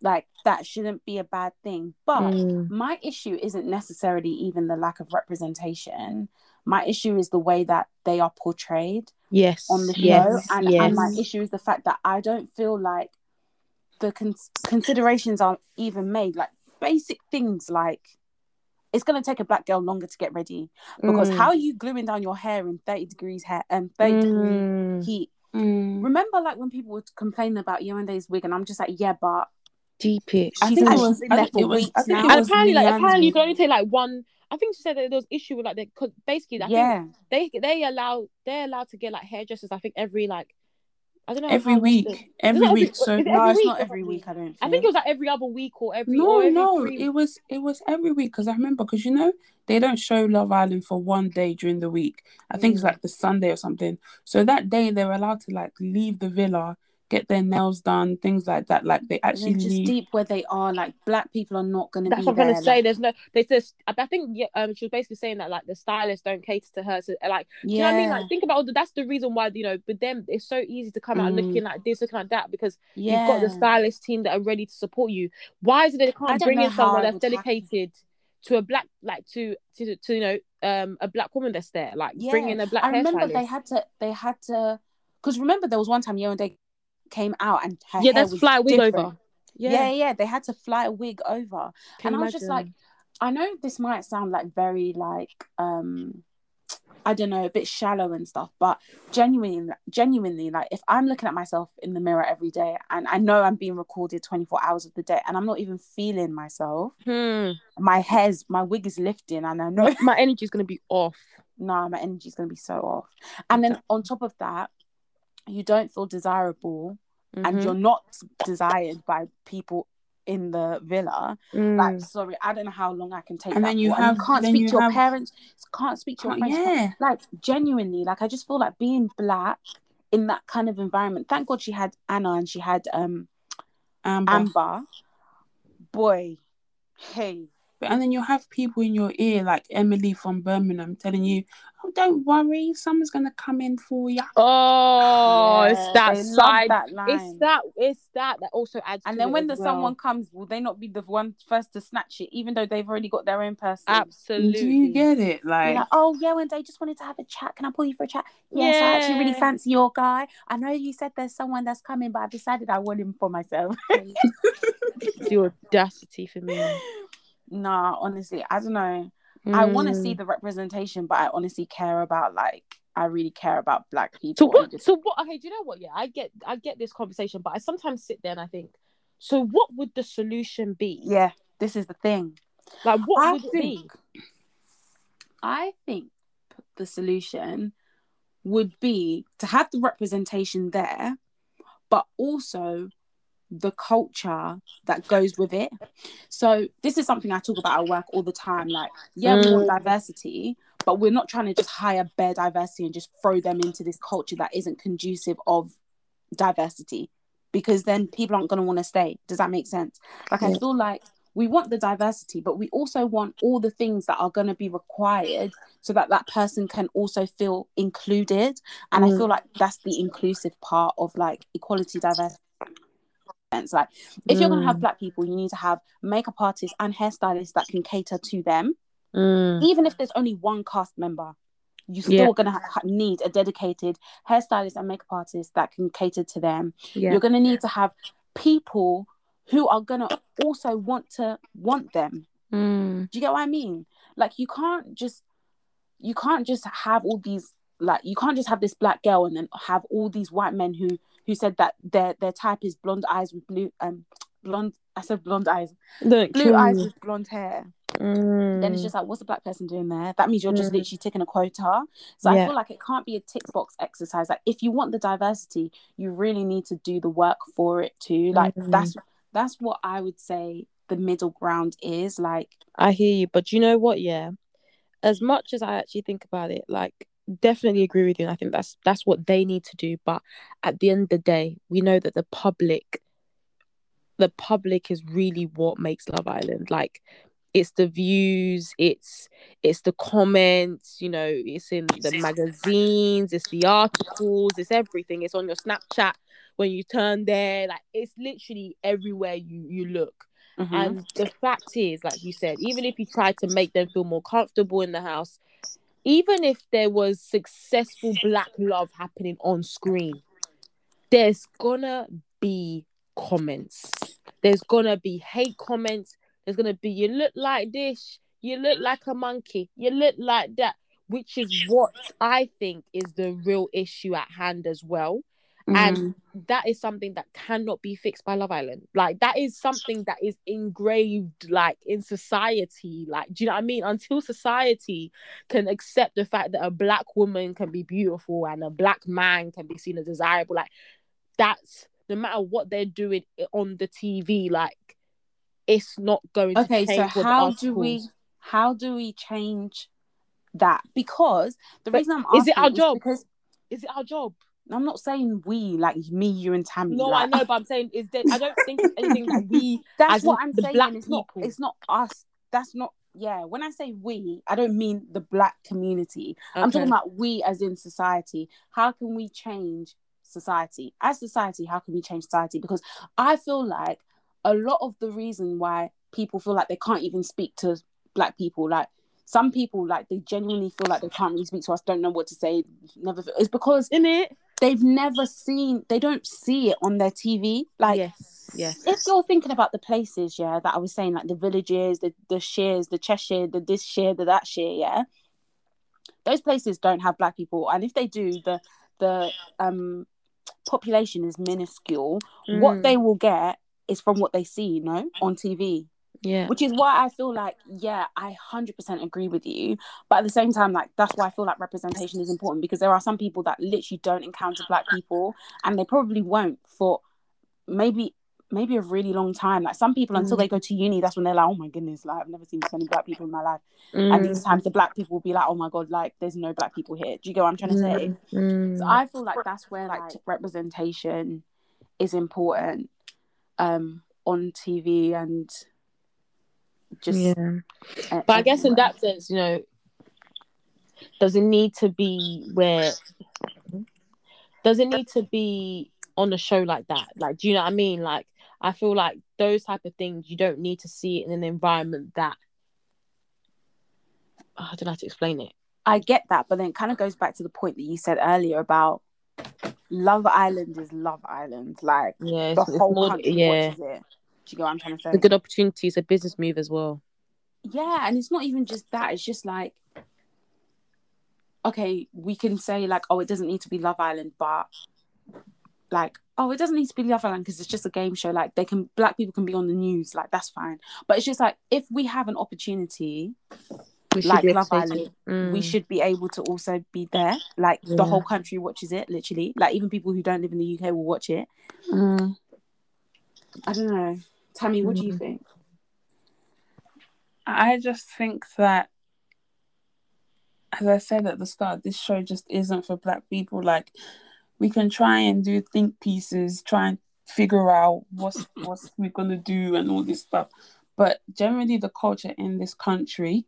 like that shouldn't be a bad thing. But Mm. my issue isn't necessarily even the lack of representation. My issue is the way that they are portrayed Yes. on the show, yes. and, yes. and my issue is the fact that I don't feel like the cons- considerations aren't even made. Like basic things, like it's gonna take a black girl longer to get ready because Mm. how are you gluing down your hair in thirty degrees hair and thirty degree Mm. heat? Mm. Remember, like when people were complaining about Yewande's wig, and I'm just like, yeah, but deep it. I she's think it actually was- I think it was- weeks I think now. it And apparently, like apparently, you can only take like one. I think she said that there was issue with like they because basically, I think yeah, they they allow they're allowed to get like hairdressers. I think every like I don't know every week, often. every not every- week. So it no, it's week not every week. I don't. Think. I think it was like every other week or every no, or every no, it was it was every week because I remember because you know they don't show Love Island for one day during the week. I think it's Mm. like the Sunday or something. So that day they're allowed to like leave the villa, get their nails done, things like that. Like they And actually then just leave. deep where they are, like black people are not going to be That's what I'm trying there. to say. like- There's no. They just. I I think yeah, um, she was basically saying that like the stylists don't cater to her. So like, do you know what I mean? Like, think about all the, that's the reason why you know. But them, it's so easy to come out Mm. looking like this, looking like that because yeah. you've got the stylist team that are ready to support you. Why is it they I can't bring in someone that's would happen. dedicated to a black, like to to to you know, um, a black woman that's there, like bring Yeah. in a black I remember hairstylist. they had to. They had to. Because remember, there was one time Yewande came out and her yeah, hair that's fly a wig different. over. Yeah. Yeah, yeah, They had to fly a wig over, Can and I was just like. I know this might sound like very like um I don't know, a bit shallow and stuff, but genuinely genuinely like if I'm looking at myself in the mirror every day and I know I'm being recorded 24 hours of the day and I'm not even feeling myself, Hmm. my hair's my wig is lifting and I know My, energy is gonna be off. nah, my energy is gonna be so off. And then on top of that, you don't feel desirable and Mhm. you're not desired by people in the villa. Mm. Like, sorry, I don't know how long I can take. And then you have- you can't speak you to your have- parents, can't speak to your friends. yeah. Like genuinely, like I just feel like being black in that kind of environment. Thank God she had Anna and she had um Amber. Amber. Boy, hey, And then you have people in your ear like Emily from Birmingham telling you, "Oh, don't worry, someone's gonna come in for you." Oh, Yeah, it's that they love side. that line. It's that. It's that that also adds. And to then it when the well. someone comes, will they not be the one first to snatch it, even though they've already got their own person? absolutely. Do you get it? Like, like, oh yeah, one day just wanted to have a chat. Can I pull you for a chat? Yes, I actually really fancy your guy. I know you said there's someone that's coming, but I've decided I want him for myself. [LAUGHS] the audacity for me. [LAUGHS] nah, honestly, I don't know. I want to Mm. see the representation, but I honestly care about like I really care about black people. So what? just- So what? Okay, do you know what? Yeah, I get. I get this conversation, but I sometimes sit there and I think. So what would the solution be? yeah, this is the thing. Like what I would it think- be? I think the solution would be to have the representation there, but also the culture that goes with it. So this is something I talk about at work all the time. Like, yeah, we want Mm. diversity, but we're not trying to just hire bare diversity and just throw them into this culture that isn't conducive of diversity. Because then people aren't going to want to stay. Does that make sense? Like, I feel like we want the diversity, but we also want all the things that are going to be required so that that person can also feel included. And I Mm. feel like that's the inclusive part of like equality, diversity. Like, if you're going to have Mm. black people, you need to have makeup artists and hairstylists that can cater to them. Mm. Even if there's only one cast member, you're still Yeah. going to ha- need a dedicated hairstylist and makeup artist that can cater to them Yeah. you're going to need to have people who are going to also want to want them Mm. do you get what i mean like you can't just you can't just have all these like you can't just have this black girl and then have all these white men who who said that their their type is blonde eyes with blue um blonde i said blonde eyes Don't blue eyes with blonde hair Mm. then it's just like what's the black person doing there that means you're just Mm. literally ticking a quota so i feel like it can't be a tick box exercise like if you want the diversity you really need to do the work for it too like Mm. that's that's what i would say the middle ground is like I hear you, but you know what? Yeah, as much as I actually think about it, like definitely agree with you. And I think that's that's what they need to do. But at the end of the day, we know that the public the public is really what makes Love Island. Like it's the views, it's it's the comments, you know, it's in the magazines, it's the articles, it's everything. It's on your Snapchat when you turn there, like it's literally everywhere you you look. Mhm. And the fact is, like you said, even if you try to make them feel more comfortable in the house, even if there was successful black love happening on screen, there's gonna be comments. There's gonna be hate comments. There's gonna be you look like this, you look like a monkey, you look like that, which is what I think is the real issue at hand as well Mhm. and that is something that cannot be fixed by love island. Like that is something that is engraved like in society. Like do you know what i mean? Until society can accept the fact that a black woman can be beautiful and a black man can be seen as desirable like that's no matter what they're doing on the tv like it's not going to okay so how do we how do we change that? Because the But reason i'm is it asking our job? because is it our job i'm not saying we like me you and tammy no like, i know but i'm saying is that i don't think it's anything that we [LAUGHS] that's what i'm the saying black it's not it's not us that's not yeah when i say we i don't mean the black community. I'm talking about we as in society. How can we change society? As society how can we change society? Because i feel like a lot of the reason why people feel like they can't even speak to black people like some people like they genuinely feel like they can't really speak to us don't know what to say never Feel, it's because in it they've never seen they don't see it on their tv like yes yes if you're thinking about the places, yeah, that I was saying, like the villages, the the shears, the Cheshire, the this shear, the that shear, yeah, those places don't have black people, and if they do, the the um population is minuscule. What Mm. they will get is from what they see, you know, on TV, yeah which is why I feel like, yeah, I hundred percent agree with you, but at the same time, like that's why I feel like representation is important because there are some people that literally don't encounter black people, and they probably won't for maybe maybe a really long time. Like some people, until Mm. they go to uni, that's when they're like, oh my goodness, like I've never seen so many black people in my life. And these times, the black people will be like, oh my god, like there's no black people here. Do you get what I'm trying to say? Mm. So I feel like that's where like representation is important um on TV and just yeah. uh, but i guess in that sense you know does it need to be where does it need to be on a show like that? Like do you know what i mean? Like i feel like those type of things you don't need to see it in an environment that Oh, i don't know how to explain it. I get that, but then it kind of goes back to the point that you said earlier about Love Island is Love Island. Like yeah the whole more country yeah. watches it. Do you what I'm trying to say? a good opportunity it's a business move as well yeah and it's not even just that it's just like okay we can say like oh it doesn't need to be love island but like oh it doesn't need to be love island because it's just a game show like they can black people can be on the news like that's fine but it's just like if we have an opportunity we Like Love Island. Mm. we should be able to also be there like the whole country watches it literally like even people who don't live in the uk will watch it Mm. i don't know tammy what do you Mm. think I just think that, as I said at the start, this show just isn't for Black people. Like, we can try and do think pieces, try and figure out what's what's we're gonna do and all this stuff, but generally the culture in this country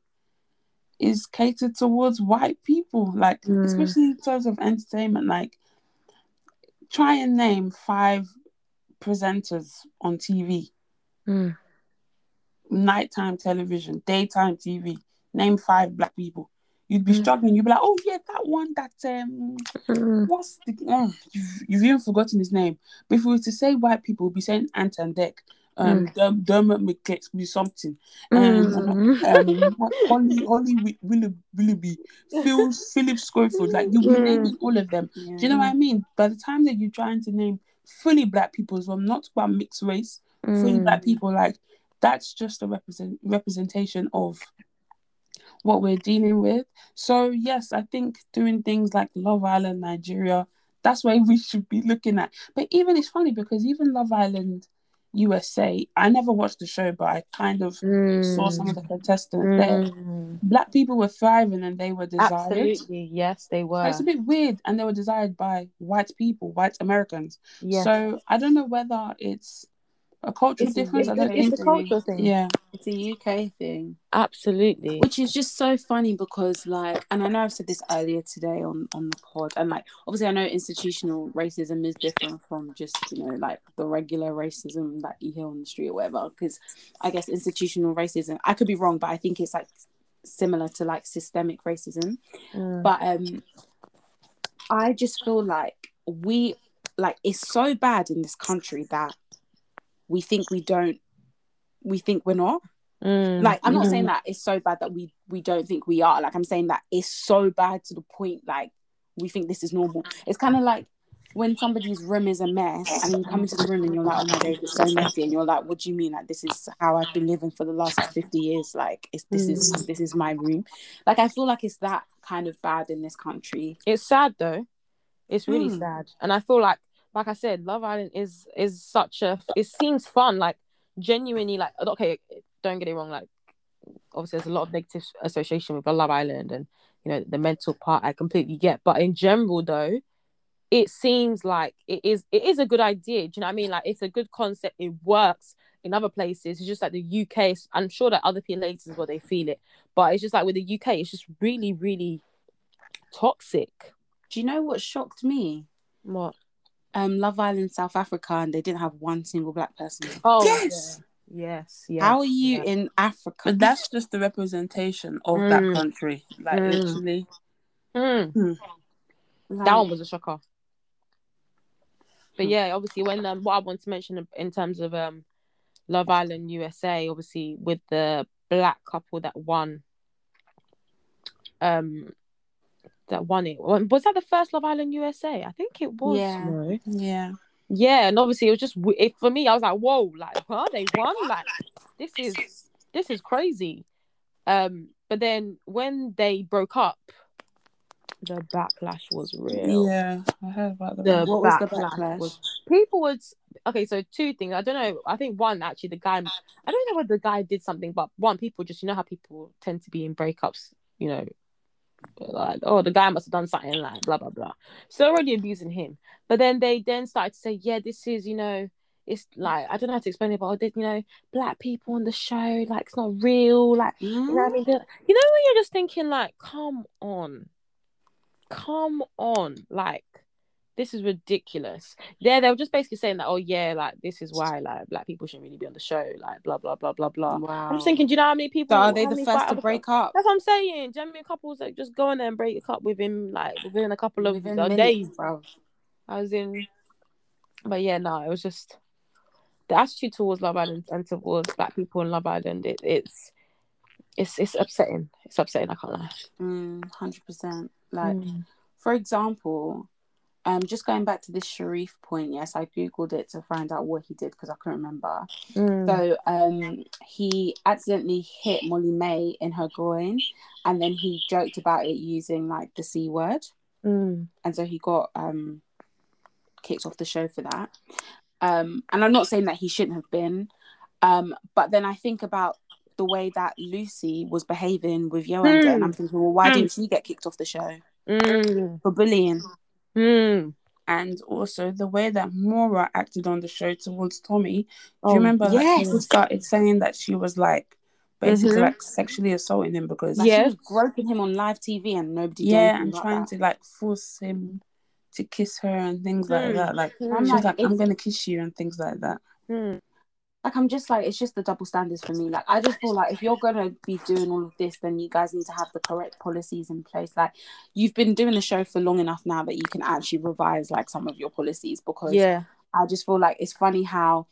is catered towards white people. Like, Mm. especially in terms of entertainment. Like, try and name five presenters on TV Mm. nighttime television, daytime TV, name five black people. You'd be Mm. struggling. You'd be like, oh yeah, that one that um Mm. what's the oh, you've, you've even forgotten his name. But if we were to say white people, we'd be saying Ant and Dec, um Derm- Dermot McClexby something. Um, Mm. um [LAUGHS] Holly Holly Wi- Willoughby, Willoughby Phil Philip Schofield, like be Mm. naming all of them. Do you know what I mean? By the time that you're trying to name fully black people as well, not about mixed race, Mm. black people, like that's just a represent representation of what we're dealing with. So yes, I think doing things like Love Island Nigeria, that's where we should be looking at. But even it's funny because even Love Island USA, I never watched the show, but I kind of saw some of the contestants there. Mm. Black people were thriving and they were desired. Absolutely, yes, they So were. it's a bit weird, and they were desired by white people, white Americans. Yes. So I don't know whether it's A cultural It's a- difference. I it's don't a- it's a cultural thing. Yeah. It's a UK thing. Absolutely. which is just so funny because like and i know i've said this earlier today on on the pod and like obviously i know institutional racism is different from just you know like the regular racism that you hear on the street or whatever because i guess institutional racism i could be wrong but i think it's like similar to like systemic racism Mm. but um i just feel like we like it's so bad in this country that we think we don't we think we're not Mm. like i'm not Mhm. saying that it's so bad that we we don't think we are like i'm saying that it's so bad to the point like we think this is normal it's kind of like when somebody's room is a mess and you come into the room and you're like oh my god it's so messy and you're like what do you mean like this is how i've been living for the last 50 years like it's this is this is my room like i feel like it's that kind of bad in this country It's sad though. It's really Mm. sad, and I feel like, like I said, Love Island is is such a. It seems fun, like genuinely, like okay, don't get it wrong, like obviously there's a lot of negative association with Love Island, and you know the mental part I completely get, but in general though, it seems like it is it is a good idea. Do you know what I mean? Like it's a good concept. It works in other places. It's just like the UK. I'm sure that other places where they feel it, but it's just like with the UK, it's just really really toxic. do you know what shocked me What? Um love island south africa and they didn't have one single black person Oh Yes. yeah. yes, yes. how are you yeah. in africa But that's just the representation of Mm. that country. Like Mm. literally. Mm, Like, that one was a shocker. But yeah, obviously, when um, what I want to mention in- in terms of um, Love Island USA, obviously with the black couple that won, um, that won it. Was that the first Love Island USA? I think it was. Yeah. no? Yeah. Yeah, and obviously it was just it, for me. I was like, "Whoa!" Like, huh? They won? Like, this is this is crazy. Um, but then when they broke up, the backlash was real. Yeah. I heard about that. The What was the backlash backlash? was- people would okay. So two things. I don't know. I think one actually the guy. I don't know whether the guy did something, but one people just you know how people tend to be in breakups. You know, like oh the guy must have done something like blah blah blah. So already abusing him. But then they then started to say, yeah, this is you know. It's like I don't know how to explain it, but oh, they- you know, black people on the show, like it's not real, like you know what I mean? Mm. They're- You know when you're just thinking like, come on, come on, like this is ridiculous. Yeah, they were just basically saying that, oh yeah, like this is why like black people shouldn't really be on the show, like blah blah blah blah blah. wow I'm just thinking, do you know how many people? so are they the first to break up That's what I'm saying. Do you know many couples that just go in there and break up with him like within a couple of Within uh, minutes, days? bro. I was in, but yeah, no, it was just the attitude towards Love Island and towards black people in Love Island. It, it's it's it's upsetting. It's upsetting. I can't lie. Mm, 100% like Mm. for example um just going back to this sherif point yes i googled it to find out what he did because i couldn't remember Mm. so um he accidentally hit Molly-Mae in her groin and then he joked about it using like the c word Mm. and so he got um kicked off the show for that um and i'm not saying that he shouldn't have been um but then i think about the way that lucy was behaving with Yewande, and i'm thinking well why Hmm. didn't she get kicked off the show Mm. for bullying Mm. And also the way that Maura acted on the show towards Tommy. Do Oh, you remember like yes. people started saying that she was like basically Mhm. like sexually assaulting him because like Yeah. she was groping him on live tv and nobody yeah, and trying that. to like force him to kiss her and things like Hmm. that. Like Hmm. she I'm was like, like, I'm gonna kiss you and things like that. Mm. Like i'm just like it's just the double standards for me like i just feel like if you're gonna be doing all of this then you guys need to have the correct policies in place like you've been doing the show for long enough now that you can actually revise like some of your policies because Yeah. I just feel like it's funny how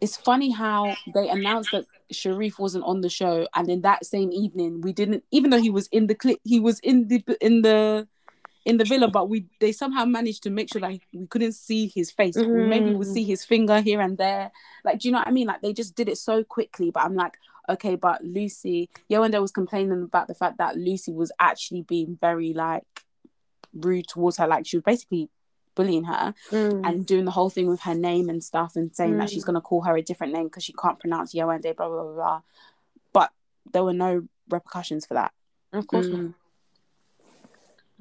it's funny how they announced that Sherif wasn't on the show, and then that same evening we didn't. Even though he was in the clip, he was in the in the in the villa, but we they somehow managed to make sure like we couldn't see his face. Maybe we would Mhm. see his finger here and there. Like, do you know what I mean? Like they just did it so quickly. But I'm like, okay, but Lucy, Yewande was complaining about the fact that Lucy was actually being very like rude towards her. Like she was basically bullying her Mm. and doing the whole thing with her name and stuff and saying that Mm. she's going to call her a different name because she can't pronounce Yewande, blah, blah, blah, blah. But there were no repercussions for that. Of course not. Mm.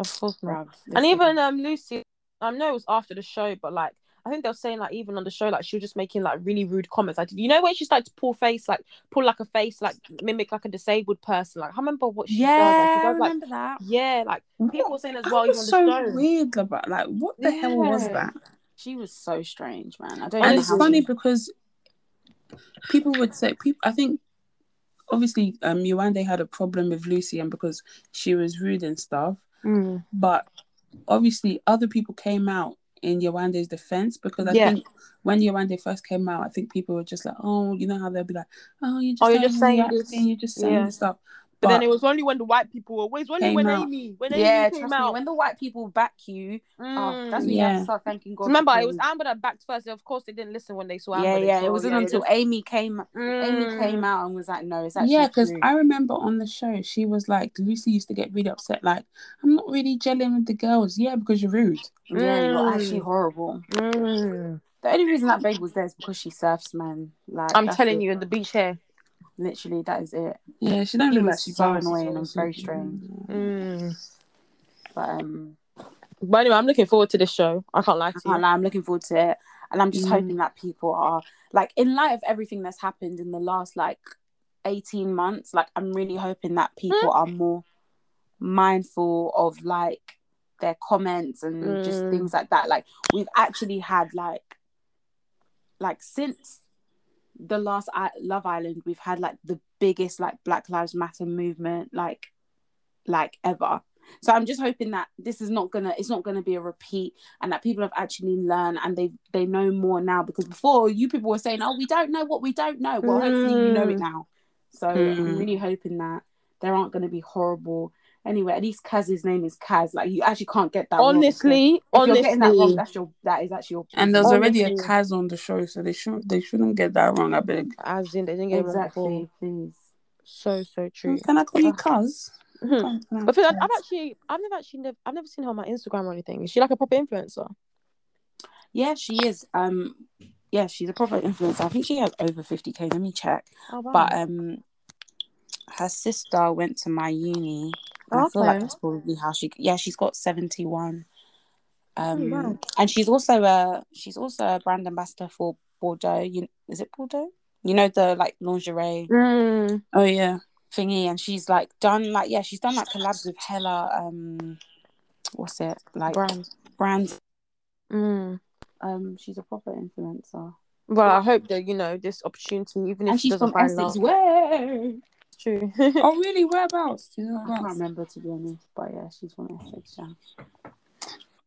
Of course not. Bruv. And even um Lucy, I know it was after the show, but like I think they were saying like even on the show like she was just making like really rude comments. Like you know when she started to pull face like pull like a face like mimic like a disabled person. Like I remember what she Yeah, does. Like, she I does, like remember that. yeah, like people were saying as well even was on so weird about like what the hell was that? She was so strange, man. I don't And know it's funny she- because people would say people. I think obviously um Yewande had a problem with Lucy and because she was rude and stuff. Mm. But obviously, other people came out in Yewande's defense because I Yeah. think when Yewande first came out, I think people were just like, "Oh, you know how they'll be like, oh, you're just Oh, you're just saying this." you're just saying Yeah. this stuff." But, But, then it was only when the white people were. It was only when out. Amy when yeah, Amy trust came me, out. when the white people back you, oh, that's when you have Yeah. to start thanking God. Remember, it was. Amber that backed first. Of course, they didn't listen when they saw Amber. yeah, yeah. saw, It wasn't yeah, until just- Amy came. Amy Mm. came out and was like, "No, it's actually yeah, because. I remember on the show, she was like, Lucie used to get really upset, like, I'm not really gelling with the girls. Yeah, because you're rude. yeah, you're Mm. actually horrible." Mm. The only reason that babe was there is because she surfs, man. Like I'm telling it. you, in the beach hair. Literally, that is it. Yeah, she don't look was like she so annoying or and very strange. Mm. But um, But anyway, I'm looking forward to this show. I can't lie I to can't you. lie, I'm looking forward to it, and I'm just Mm. hoping that people are like, in light of everything that's happened in the last like 18 months, like I'm really hoping that people are more mindful of like their comments and just Mm. things like that. Like we've actually had like, like since the last I- Love Island, we've had like the biggest like Black Lives Matter movement like, like ever. So I'm just hoping that this is not gonna it's not gonna be a repeat and that people have actually learned and they they know more now because before you people were saying oh we don't know what we don't know well hopefully you know it Mm. now so Mm. I'm really hoping that there aren't going to be horrible anyway at least Kaz's name is Kaz like you actually can't get that wrong. honestly, you're that wrong honestly, that's your that is actually your And there's already a Honestly. Kaz on the show, so they shouldn't they shouldn't get that wrong. I beg. as in they didn't get it wrong before. exactly please So so true. Can I call you Kaz? Mhm. I- But feel like I've actually, I've never actually, nev- I've never seen her on my Instagram or anything. Is she like a proper influencer? yeah she is um yeah she's a proper influencer I think she has over 50k let me check Oh, wow. but um her sister went to my uni and I feel like that's probably how she yeah she's got 71 um Oh, and she's also a she's also a brand ambassador for Bordeaux you is it Bordeaux you know the like lingerie Mm. Oh yeah. thingy and she's like done like yeah she's done like collabs with hella um what's it like Brand. brands Mm. um she's a proper influencer Well, I hope that you know this opportunity, even if and she doesn't find love. where True. Oh [LAUGHS] really? Whereabouts? Do you know I can't remember to be honest but yeah she's from Essex yeah.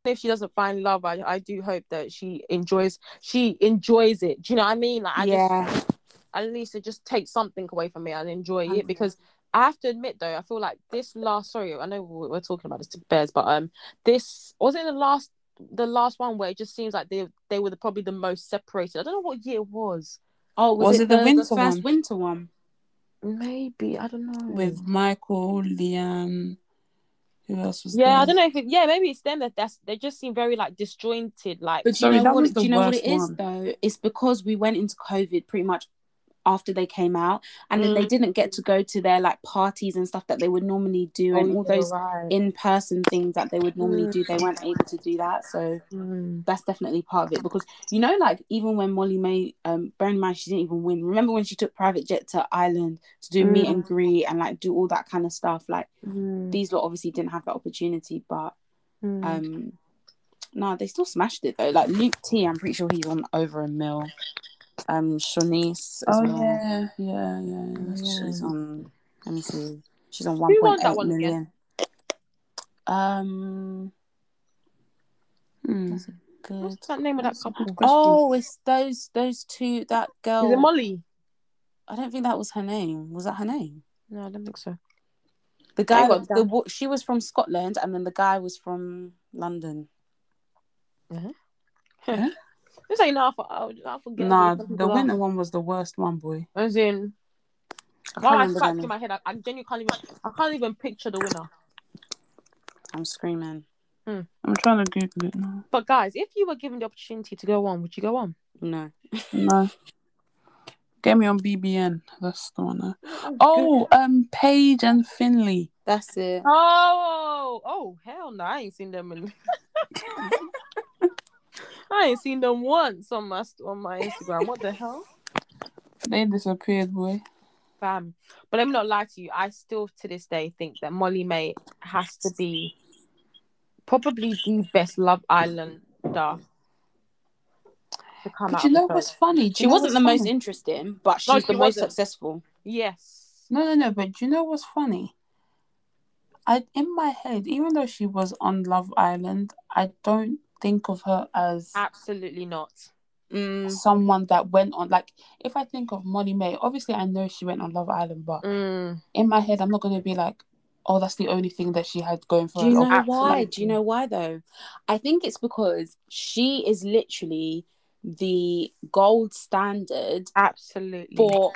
if she doesn't find love, I, I do hope that she enjoys she enjoys it. Do you know what I mean? Like I yeah just at least it just takes something away from me and enjoy it because I have to admit though, I feel like this last sorry, I know we're we're talking about this to bears, but um this was it the last the last one where it just seems like they they were the, probably the most separated. I don't know what year it was. oh was, Was it, it the the, winter the first one? winter one Maybe I don't know. With Michael, Liam, who else was yeah, there? I don't know if it, yeah maybe it's them that that's they just seem very like disjointed like But do Sorry, you know what? Do you know what worst it is one. though? It's because we went into COVID pretty much after they came out, and then they Mm. didn't get to go to their like parties and stuff that they would normally do, Oh, and all those right. in-person things that they would normally Mm. do. They [SIGHS] weren't able to do that, so Mm. that's definitely part of it. Because you know, like even when Molly-Mae, um, bear in mind she didn't even win. Remember when she took private jet to Ireland to do meet Mm. and greet and like do all that kind of stuff? Like Mm. these lot obviously didn't have that opportunity, but Mm. um, no, they still smashed it though. Like Luke T, I'm pretty sure he's on over a mil. Um, Siannise as Oh well. yeah, yeah, yeah. yeah. She's on. Let me see. She's on one Who won point that eight one million. Um, Hmm. that's good. What's that name of that couple? Oh, it's those those two. That girl. Is it Molly? I don't think that was her name. Was that her name? No, I don't think so. The guy. The, she was from Scotland, and then the guy was from London. This ain't enough. I, I forget. Nah, Some the people are- winter one was the worst one, boy. As in, I oh, can't I remember scratched in name. my head. I, I genuinely can't even. I can't even picture the winner. I'm screaming. I'm trying to Google it now. But guys, if you were given the opportunity to go on, would you go on? No. No. Get me on BBN. That's the one. uh. Oh, um, Paige and Finley. That's it. Oh, oh, hell no! I ain't seen them. In... [LAUGHS] I ain't seen them once on my on my Instagram. What the hell, They disappeared, boy. fam? But let me not lie to you. I still to this day think that Molly-Mae has to be probably the best Love Islander to come But out. you know of the what's show. funny? Do She you know wasn't the what's most funny? interesting, but she's No, the she most wasn't. successful. Yes. No, no, no. But do you know what's funny? I in my head, even though she was on Love Island, I don't think of her as Absolutely not. Mm, someone that went on. Like, if I think of Molly-Mae, obviously I know she went on Love Island, but Mm. in my head, I'm not gonna be like, oh, that's the only thing that she had going for Do you her. know Or- why? Do you know why though? I think it's because she is literally the gold standard Absolutely. for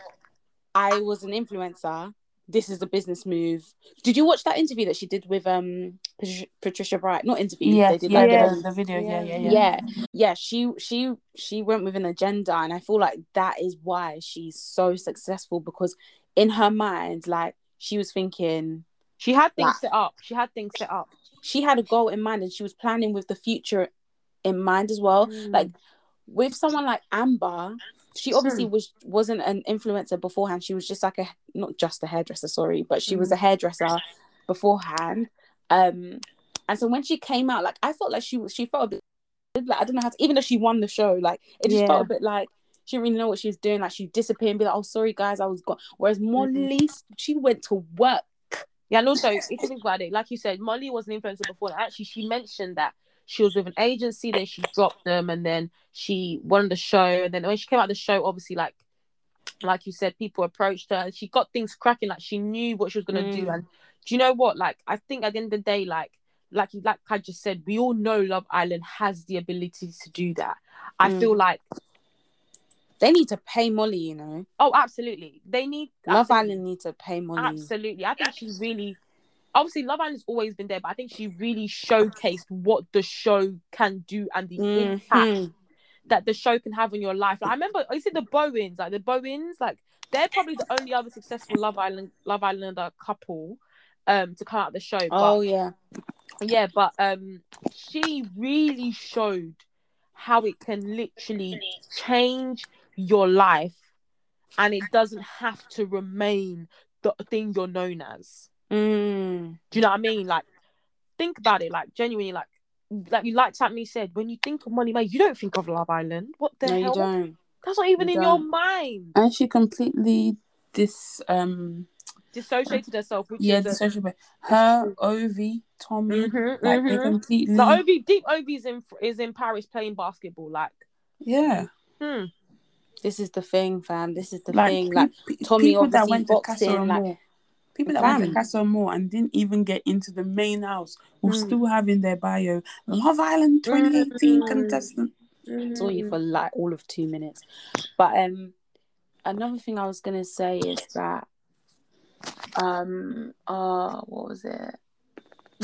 I was an influencer. This is a business move. Did you watch that interview that she did with um Patricia, Patricia Bright? Not interview. Yeah, they did yeah, like Yeah. the, the video, yeah, yeah, yeah. yeah yeah she she she went with an agenda and i feel like that is why she's so successful because in her mind like she was thinking She had things Like- set up. She had things set up. she had a goal in mind and she was planning with the future in mind as well Mm. like with someone like amber she obviously was wasn't an influencer beforehand she was just like a not just a hairdresser sorry but she Hmm. was a hairdresser beforehand um and so when she came out like i felt like she was she felt a bit like i don't know how to even though she won the show like it just Yeah. felt a bit like she didn't really know what she was doing like she disappeared and be like oh sorry guys i was gone whereas Mm-hmm. molly she went to work Yeah, and also if you think about it, like you said, Molly was an influencer before. Actually, she mentioned that she was with an agency, then she dropped them, and then she won the show. And then when she came out of the show, obviously, like like you said, people approached her and she got things cracking. Like she knew what she was gonna do. Mm. And do you know what? Like I think at the end of the day, like like you like I just said, we all know Love Island has the ability to do that. I Mm. feel like they need to pay molly you know oh, absolutely, they need love absolutely. island need to pay molly Absolutely. I think she's really obviously Love Island's always been there, but I think she really showcased what the show can do and the impact Mhm. that the show can have on your life. Like, I remember you see the Bowens, like the Bowens, like they're probably the only other successful Love Island Love Islander couple um to come out of the show. oh yeah yeah, but um she really showed how it can literally change your life and it doesn't have to remain the thing you're known as. Mm. Do you know what I mean? Like, think about it. Like, genuinely, like, like you like Tammy said, when you think of Molly-Mae, you don't think of Love Island. What the no you hell? don't That's not even You in don't. your mind. And she completely dis um Dissociated herself, which yeah, is a. Her, Ovie, Tommy, Mhm, like mhm. completely the Ovie, deep Ovie's in is in Paris playing basketball. Like, yeah. hmm. this is the thing fam this is the Like, thing like Tommy obviously boxing, like- people that went to Castle Casa Amor and didn't even get into the main house will Mm. still have in their bio Love Island 2018 Mm. contestant. saw you for like all of two minutes but um another thing i was gonna say is that um uh what was it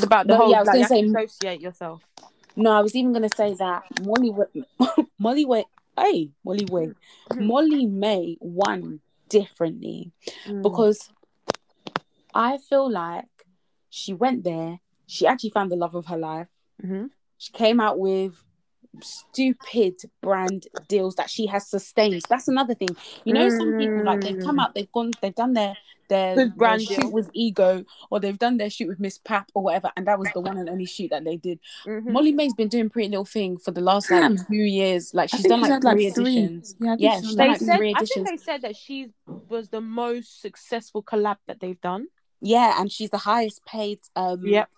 about the No, whole. yeah, I was like, gonna you say- associate yourself. no i was even gonna say that molly Wa- [LAUGHS] molly way hey molly way Mhm. molly-mae won differently Mm. because I feel like she went there, she actually found the love of her life. Mhm. She came out with stupid brand deals that she has sustained. That's another thing. You know, some people like they've come out, they've gone, they've done their their, With brand their deal. shoot with ego, or they've done their shoot with Misspap or whatever, and that was the one and only shoot that they did. Mhm. Molly-Mae's been doing Pretty Little Thing for the last like Damn. two years. Like she's done she's like three three. editions. Yeah, I think Yeah, she's she's They like said, I think they said that she was the most successful collab that they've done. Yeah, and she's the highest paid um Yep.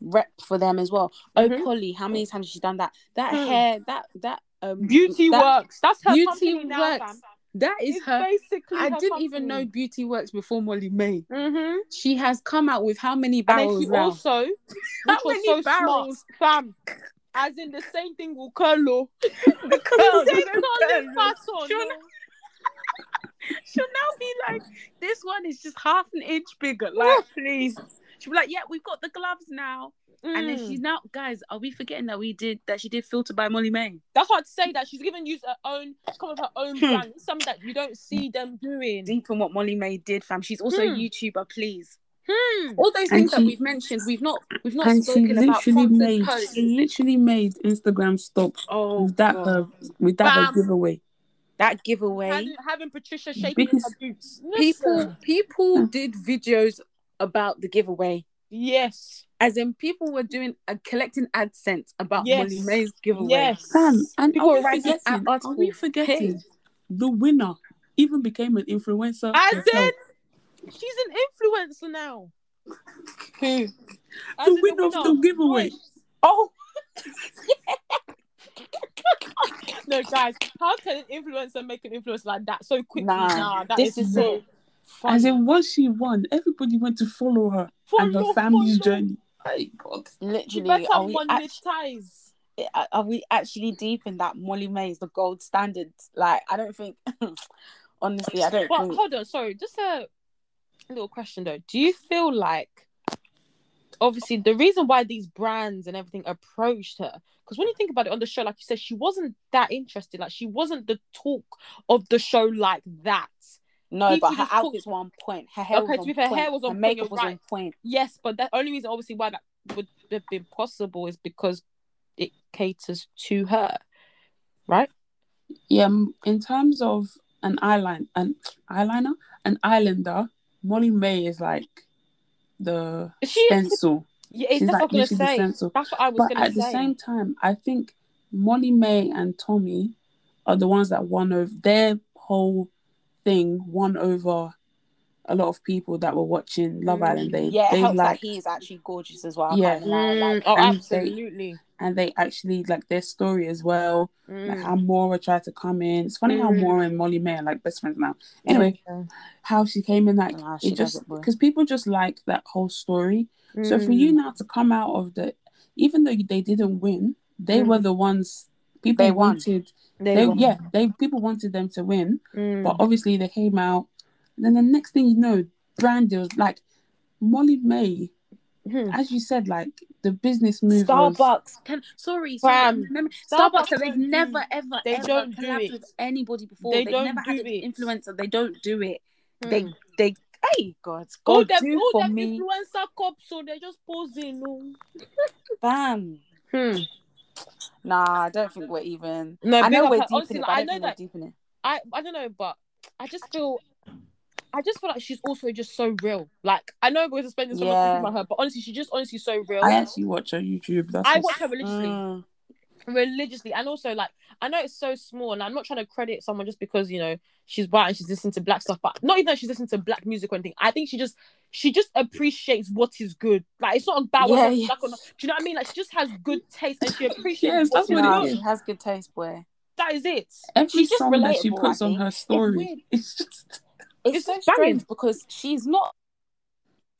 rep for them as well. Mhm. Oh Polly, how many times has she done that? That Hmm. hair, that that um Beauty that, Works. That's her Beauty company now, Works. fam. That is It's her. basically I her didn't even know. Beauty Works before Molly-Mae. Mm-hmm. She has come out with how many And barrels now? also, [LAUGHS] How was many so barrels? smart, fam. As in the same thing with Curlo. [LAUGHS] curl, Same the Curlo curl. pattern. She'll now be like, this one is just half an inch bigger. Like, please. She'll be like, yeah, we've got the gloves now. And then Mm. she's now, guys, are we forgetting that we did that she did filter by Molly-Mae? That's hard to say that she's even used her own, come with her own Hmm. brand. Something that you don't see them doing. Deep in what Molly-Mae did, fam. She's also a Hmm. YouTuber, please. Hmm. All those things that we've mentioned, we've not we've not and spoken about literally sponsored made posts. she literally made Instagram stop Oh, with that God. her with that her giveaway. That giveaway. Having, having Patricia shaking Because- her boots. People Listen. people did videos about the giveaway. Yes. As in, people were doing a collecting AdSense about Yes. Molly-Mae's giveaway. Yes. Sam, and People are were we writing forgetting? Are we forgetting Hey. the winner even became an influencer? As herself. in, she's an influencer now. Who? As the in winner of the giveaway. Oh, [LAUGHS] No, guys, how can an influencer make an influence like that so quickly? Nah, Nah, that this is is it. funny. As in, once she won, everybody went to follow her and her family's follow. journey. Hey God. Literally. Are we, monetize. act- are we actually deep in that Molly-Mae is the gold standard? Like, I don't think. [LAUGHS] honestly, I don't But think. hold on, sorry, just a little question though. Do you feel like obviously the reason why these brands and everything approached her? Because when you think about it on the show, like you said, she wasn't that interested. Like she wasn't the talk of the show like that. No, people but her just talk- outfits were on point. Her hair Okay, was to be fair, point. hair was on her point, makeup was on point. Yes, but the only reason obviously why that would have been possible is because it caters to her. Right? Yeah, in terms of an eyeliner, an eyeliner, an islander, Molly-Mae is like the Is she stencil. Yeah, it's She's that's like what I'm literally the gonna say. stencil. That's what I was But gonna at the same time, I think Molly-Mae and Tommy are the ones that won over their whole thing won over a lot of people that were watching Love Mm, Island. They Yeah, it they helps that liked he is actually gorgeous as well. Yeah. can't like, Mm, oh, and they- absolutely. And they actually like their story as well. Like Mm. how Maura tried to come in. It's funny how Mm. Maura and Molly-Mae are like best friends now. Anyway, Yeah. how she came in like Nah, it just because people just like that whole story. So for Mm. you now to come out of the, even though they didn't win, they Mm. were the ones people They wanted. They They, yeah, they people wanted them to win, Mm. but obviously they came out. And then the next thing you know, brand deals like Molly-Mae, Mhm. as you said, like the business move. was- Starbucks. Can sorry, Fam, sorry. Remember, Starbucks Starbucks. They've don't never ever they ever don't do it. with anybody before. They They don't have never had do an it. influencer. They don't do it. Mm. They they. Hey God, all God them, do all for them me, influencer cops, so they're just posing. No. bam. Hmm. Nah, I don't think we're even. No, I know we're her. deep in it, I I know that deep in it. I I don't know, but I just feel I just feel like she's also just so real. Like I know we're spending so much Yeah. time about her, but honestly, she's just honestly so real. I actually watch her YouTube. That's I what's- watch her religiously, Mm. religiously, and also like I know it's so small, and I'm not trying to credit someone just because you know she's white and she's listening to black stuff, but not even that she's listening to black music or anything. I think she just she just appreciates what is good. Like it's not about Yeah, whether yeah. black or not. Do you know what I mean? Like she just has good taste and she [LAUGHS] appreciates. Yes, what that's what it Nah, she has good taste, boy. That is it. Every She's just song that she puts on her weird. story, it's just It's, It's so strange because she's not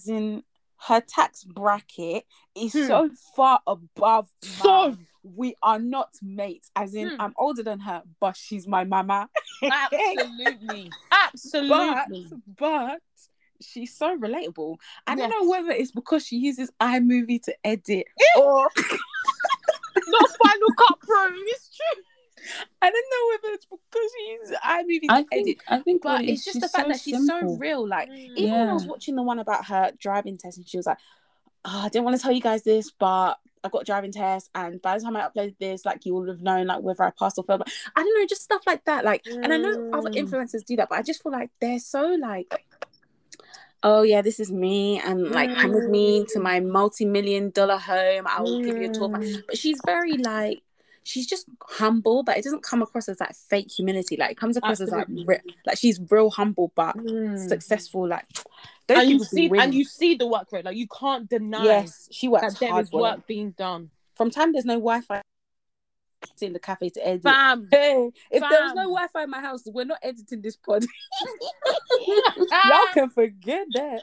as in her tax bracket is Hmm. so far above So- mine. we are not mates as in Hmm. i'm older than her but she's my mama [LAUGHS] Absolutely, [LAUGHS] absolutely. but she's so relatable i don't know whether it's because she uses imovie to edit or [LAUGHS] Not Final Cut Pro. It's true. I don't know whether it's because she uses imovie to I edit think I think but it it's just the fact so that she's so real like Mm. even when I was watching the one about her driving test, and she was like, oh, "I didn't want to tell you guys this, but I got a driving test, and by the time I uploaded this, like you would have known like whether I passed or failed." But I don't know, just stuff like that. Like, and I know other Mm. influencers do that, but I just feel like they're so like. Oh yeah, this is me, and like come with me to my multi-million dollar home. I will give you a tour. of my-" Mm. But she's very like, she's just humble, but it doesn't come across as like fake humility. Like it comes across as like, Absolutely. re- like she's real humble, but Mm. successful. Like and you see, and you see the work rate. Like you can't deny yes, she that works there hard. is work being done. From time there's no Wi-Fi in the cafe to edit. Bam. [LAUGHS] Hey, if there was no Wi-Fi in my house, we're not editing this pod. [LAUGHS] Y'all [LAUGHS] can forget that.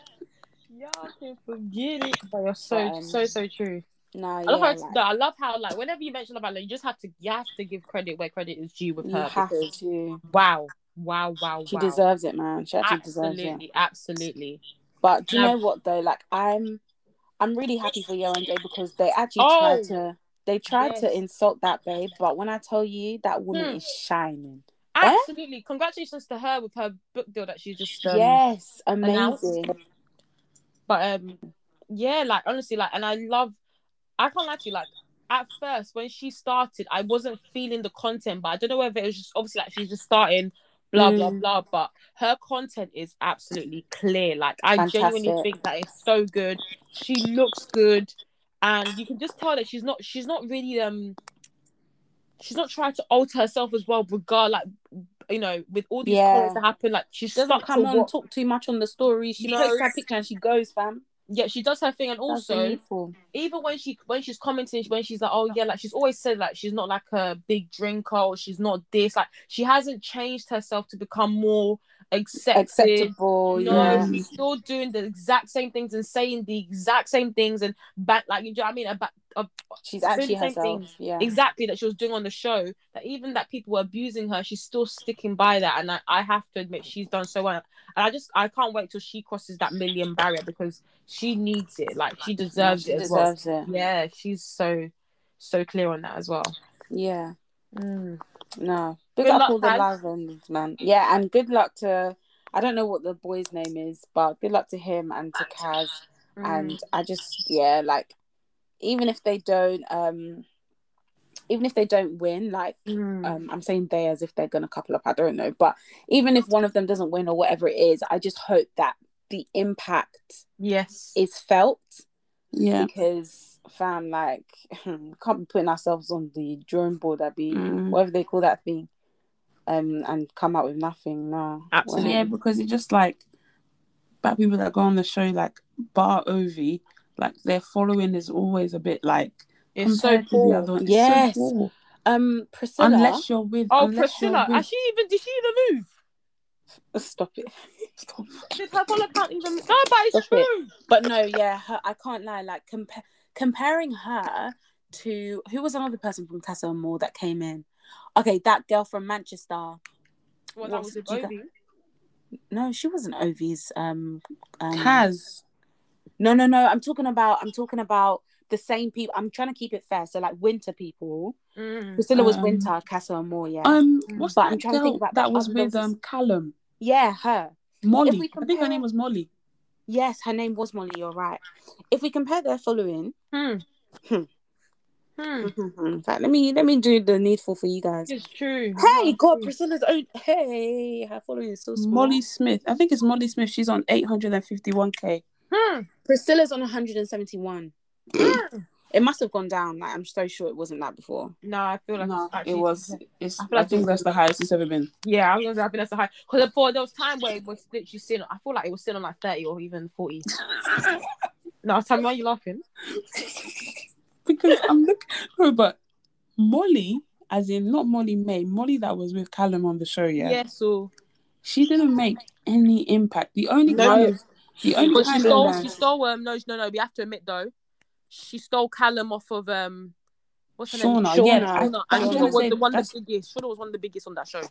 y'all can forget it. But you're so so so true. Nah, I yeah, love how like, no, I love how like whenever you mention about it, you just have to you have to give credit where credit is due with you her. have because, to. Wow, wow, wow, She wow. deserves it, man. She actually deserves it. absolutely, absolutely. But do you Um, know what though? Like I'm, I'm really happy for Yewande because they actually Oh, tried to. They tried to insult that babe, but when I tell you that woman Hmm. is shining. Absolutely. Congratulations to her with her book deal that she just um, yes, announced. amazing. But um, yeah, like honestly, like, and I love. I can't lie to you, like. At first, when she started, I wasn't feeling the content, but I don't know whether it was just obviously like she's just starting, blah blah Mm. blah. But her content is absolutely clear. Like I genuinely think that it's so good. She looks good, and you can just tell that she's not. She's not really um. She's not trying to alter herself as well, regard like you know, with all these Yeah. that happen, like she's She doesn't come on, what talk too much on the story. She No. posts her picture and she goes, fam. Yeah, she does her thing, and also even when she when she's commenting, when she's like, oh yeah, like she's always said like she's not like a big drinker or she's not this, like she hasn't changed herself to become more accepted. acceptable. No, yeah. she's still doing the exact same things and saying the exact same things and back like you know what I mean about uh, She's actually herself. things. Yeah. exactly that she was doing on the show. That even that people were abusing her, she's still sticking by that. And I, I have to admit she's done so well. And I just I can't wait till she crosses that million barrier because she needs it. Like she deserves she it as well. deserves it. Yeah, she's so so clear on that as well. Yeah. Mm. No. Big Good up luck, all the Kaz. live ones, man. Yeah, and good luck to I don't know what the boy's name is, but good luck to him and to Kaz. Mm. And I just yeah, like even if they don't um even if they don't win, like Mm. um, I'm saying they as if they're gonna couple up. I don't know, but even if one of them doesn't win or whatever it is, I just hope that the impact yes. is felt Yeah. because fam, like, [LAUGHS] can't be putting ourselves on the drawing board. That be Mm. whatever they call that thing, um, and come out with nothing. No, Absolutely. Yeah, because it's just like bad people that go on the show, like Bar Ovie, like their following is always a bit like it's so compared the cool. other one. It's Yes. so poor. Um, Priscilla. Unless you're with, Oh, Priscilla, you're has she even did she even move? Stop it. Stop. Did her follow count even? No, but it's Stop it. But no, yeah, her, I can't lie. Like compa- comparing her to who was another person from Casa Amor that came in. Okay, that girl from Manchester. Well, that What's- was with do Ovie. No, she wasn't Ovie's. Um, um Kaz. No, no, no. I'm talking about. I'm talking about the same people. I'm trying to keep it fair. So like winter people. Mm. Priscilla was winter. Castle and Amor. Yeah. Um, Mm. what's But that I'm trying to think about that the was with um Callum? yeah, her. Molly. we I think her name was Molly. Yes, her name was Molly. You're right. If we compare their following, Hmm. Hmm. Hmm. in fact, let me let me do the needful for you guys. It's true. Hey, Yeah, God, true. Priscilla's own. Hey, her following is so small. Molly Smith. I think it's Molly Smith. She's on 851k. Hmm. Priscilla's on 171. Hmm. It must have gone down. Like I'm so sure it wasn't that before. No, I feel like No, actually, it was. It's. I I, feel like think it's- that's the highest it's ever been. Yeah, I was gonna say I think that's the high because before there was time where it was literally sitting. I feel like it was sitting on like thirty or even forty. [LAUGHS] no, tell me why you laughing. Because I'm looking. No, but Molly, as in not Molly-Mae, Molly that was with Callum on the show. Yeah, Yeah, so she didn't make any impact. The only No. kind of the only but she kind stole. of She stole. Um, no, no, no. We have to admit though, she stole Callum off of um, what's her name? Shaughna. Shaughna. Yeah, I, Shaughna, I'm and Shaughna was say the one of that's, the biggest. Shaughna was one of the biggest on that show.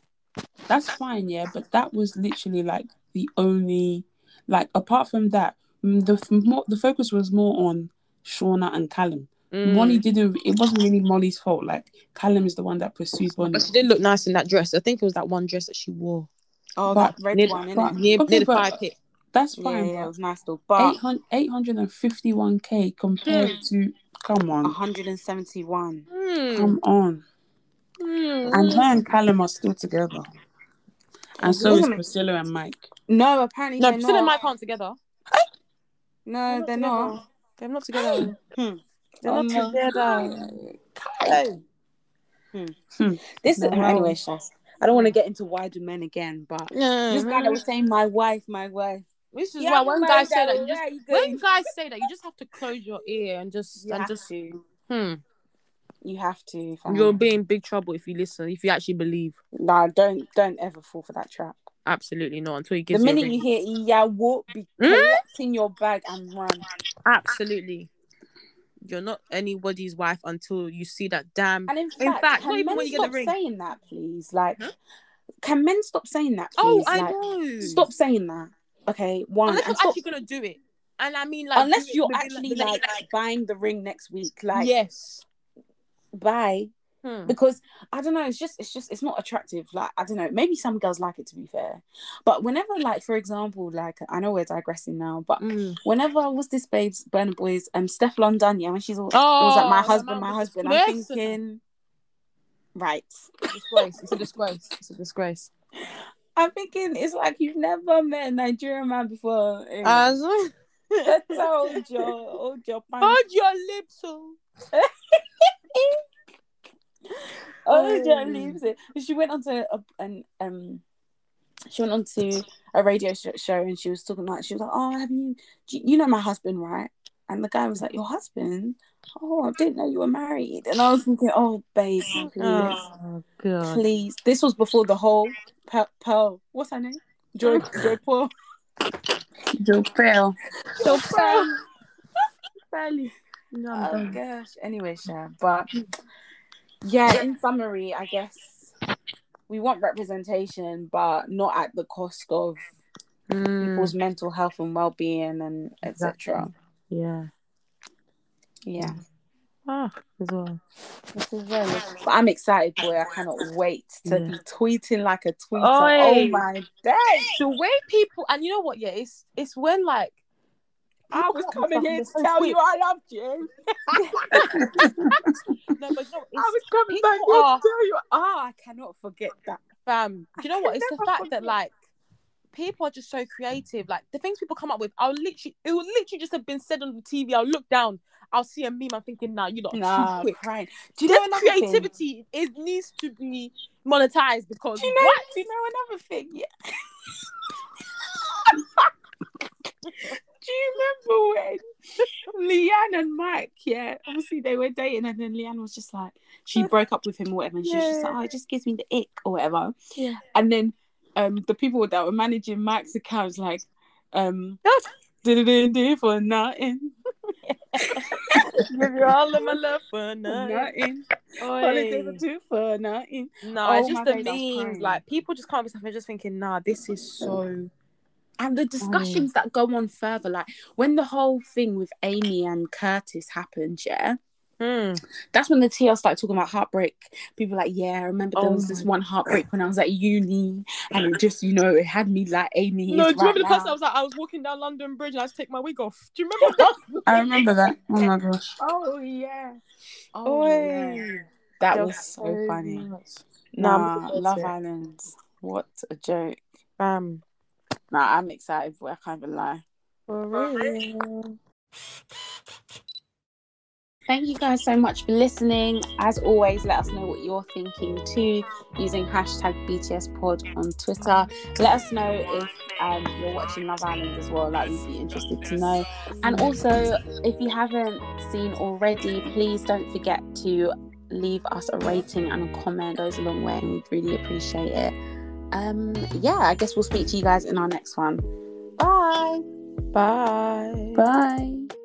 that's fine. Yeah, but that was literally like the only like apart from that, mm, the more the focus was more on Shaughna and Callum. Mm. Molly didn't. It wasn't really Molly's fault. Like Callum is the one that pursued Bonnie. but she did look nice in that dress. I think it was that one dress that she wore. Oh, But- that red Near, one, but- near, Okay, near the fire pit. That's fine. yeah, yeah, it was nice though. But 851k compared Hmm. to come on, 171. Hmm. come on. Hmm. And her and Callum are still together. And so is Priscilla and Mike. No, apparently No, they're Priscilla and not. Mike aren't together. No, they're not. They're not [GASPS] together. Hmm. They're Oh not my together. Hey. Hmm. This No, anyway, wow. Shaz. I don't want to get into why do men again, but Yeah, this guy that was saying my wife, my wife. This is Yeah, why I'm when guys say that, you just you when guys say that, you just have to close your ear and just You and have just to. hmm. You have to. fam. You'll be in big trouble if you listen. If you actually believe, Nah, don't don't ever fall for that trap. absolutely not until he gives The minute you. you hear yeah, whoop, be Hmm? collecting your bag and run. absolutely, you're not anybody's wife until you see that damn. And in In fact, can men when you get the stop saying that, please? Like, Huh? can men stop saying that, Oh, please? I like, know. Stop saying that. Okay, one. Unless you're stop- actually gonna do it, and I mean like unless you're actually the next- like buying the ring next week, like yes, bye. Hmm. because I don't know. It's just it's just it's not attractive. Like I don't know. Maybe some girls like it to be fair, but whenever like for example like I know we're digressing now, but Mm. whenever was this babes Burna Boy's um Stefflon Don yeah when she's all oh, it was like my Oh, husband my it's husband I'm thinking right disgrace. It's a disgrace. It's a disgrace. I'm thinking it's like you've never met a Nigerian man before. Eh, As That's hold your hold your [LAUGHS] pants. hold your lips, oh. [LAUGHS] hold [LAUGHS] your Oh. lips. She went on to a, an um. She went on to a radio sh- show and she was talking like she was like, "Oh, have you? you you know my husband, right?" And the guy was like, "Your husband? Oh, I didn't know you were married." And I was thinking, "Oh, babe, please, Oh god. please." This was before the whole Pearl. Pearl what's her name? Joy. Joy Paul. Joe Pearl. Joy Pearl. No, Oh gosh. Anyway, Sha, but yeah, in summary, I guess we want representation, but not at the cost of Mm, people's mental health and well-being and etc. yeah. Yeah, Ah, as well. this is very. But I'm excited, boy. I cannot wait to Yeah. be tweeting like a tweeter. Oh my days! The way people and you know what? Yeah, it's it's when like I was come up with coming here to tell you I loved you. [LAUGHS] No, but no, I was coming back here are- to tell you. Ah, I cannot forget that. fam. Do you know what? It's the fact that like people are just so creative. Like the things people come up with, I'll literally it will literally just have been said on the TV. I'll look down, I'll see a meme. I'm thinking, nah, you are Nah, too quick. crying. Do you This know another thing? creativity it needs to be monetized because Do you know? what? Do you know another thing? Yeah. [LAUGHS] do you remember when Leanne and Mike? Yeah, obviously they were dating, and then Leanne was just like she broke up with him or whatever, and she was just Yeah. like, "Oh, it just gives me the ick or whatever." Yeah. And then um, the people that were managing Mike's account was like, um, [LAUGHS] did it for nothing, Give you all of my love for [LAUGHS] nothing. nothing, holiday for for nothing. No, Oh it's just the days, I was memes. Like people just can't be something. just thinking, nah, this is so. And the discussions that go on further like when the whole thing with amy and curtis happened yeah Hmm. that's when the TL started talking about heartbreak. People were like, yeah, I remember there Oh was this one heartbreak when I was at uni, and it just, you know, it had me like Amy. No, do you remember the person I was like, I was walking down London Bridge and I had to take my wig off? Do you remember [LAUGHS] that? I remember that. [LAUGHS] Oh my gosh. Oh yeah. Oh Oi. yeah. That There was so funny. much. Nah, Nah, Love to Island. What a joke. Bam. Nah, I'm excited, boy. I can't even lie. For real. Thank you guys so much for listening. As always, let us know what you're thinking too using hashtag BTSPod on Twitter. Let us know if um, you're watching Love Island as well. Like, we'd be interested to know. And also, if you haven't seen already, please don't forget to leave us a rating and a comment. It goes a long way, and we'd really appreciate it. Um, yeah, I guess we'll speak to you guys in our next one. Bye. Bye. Bye.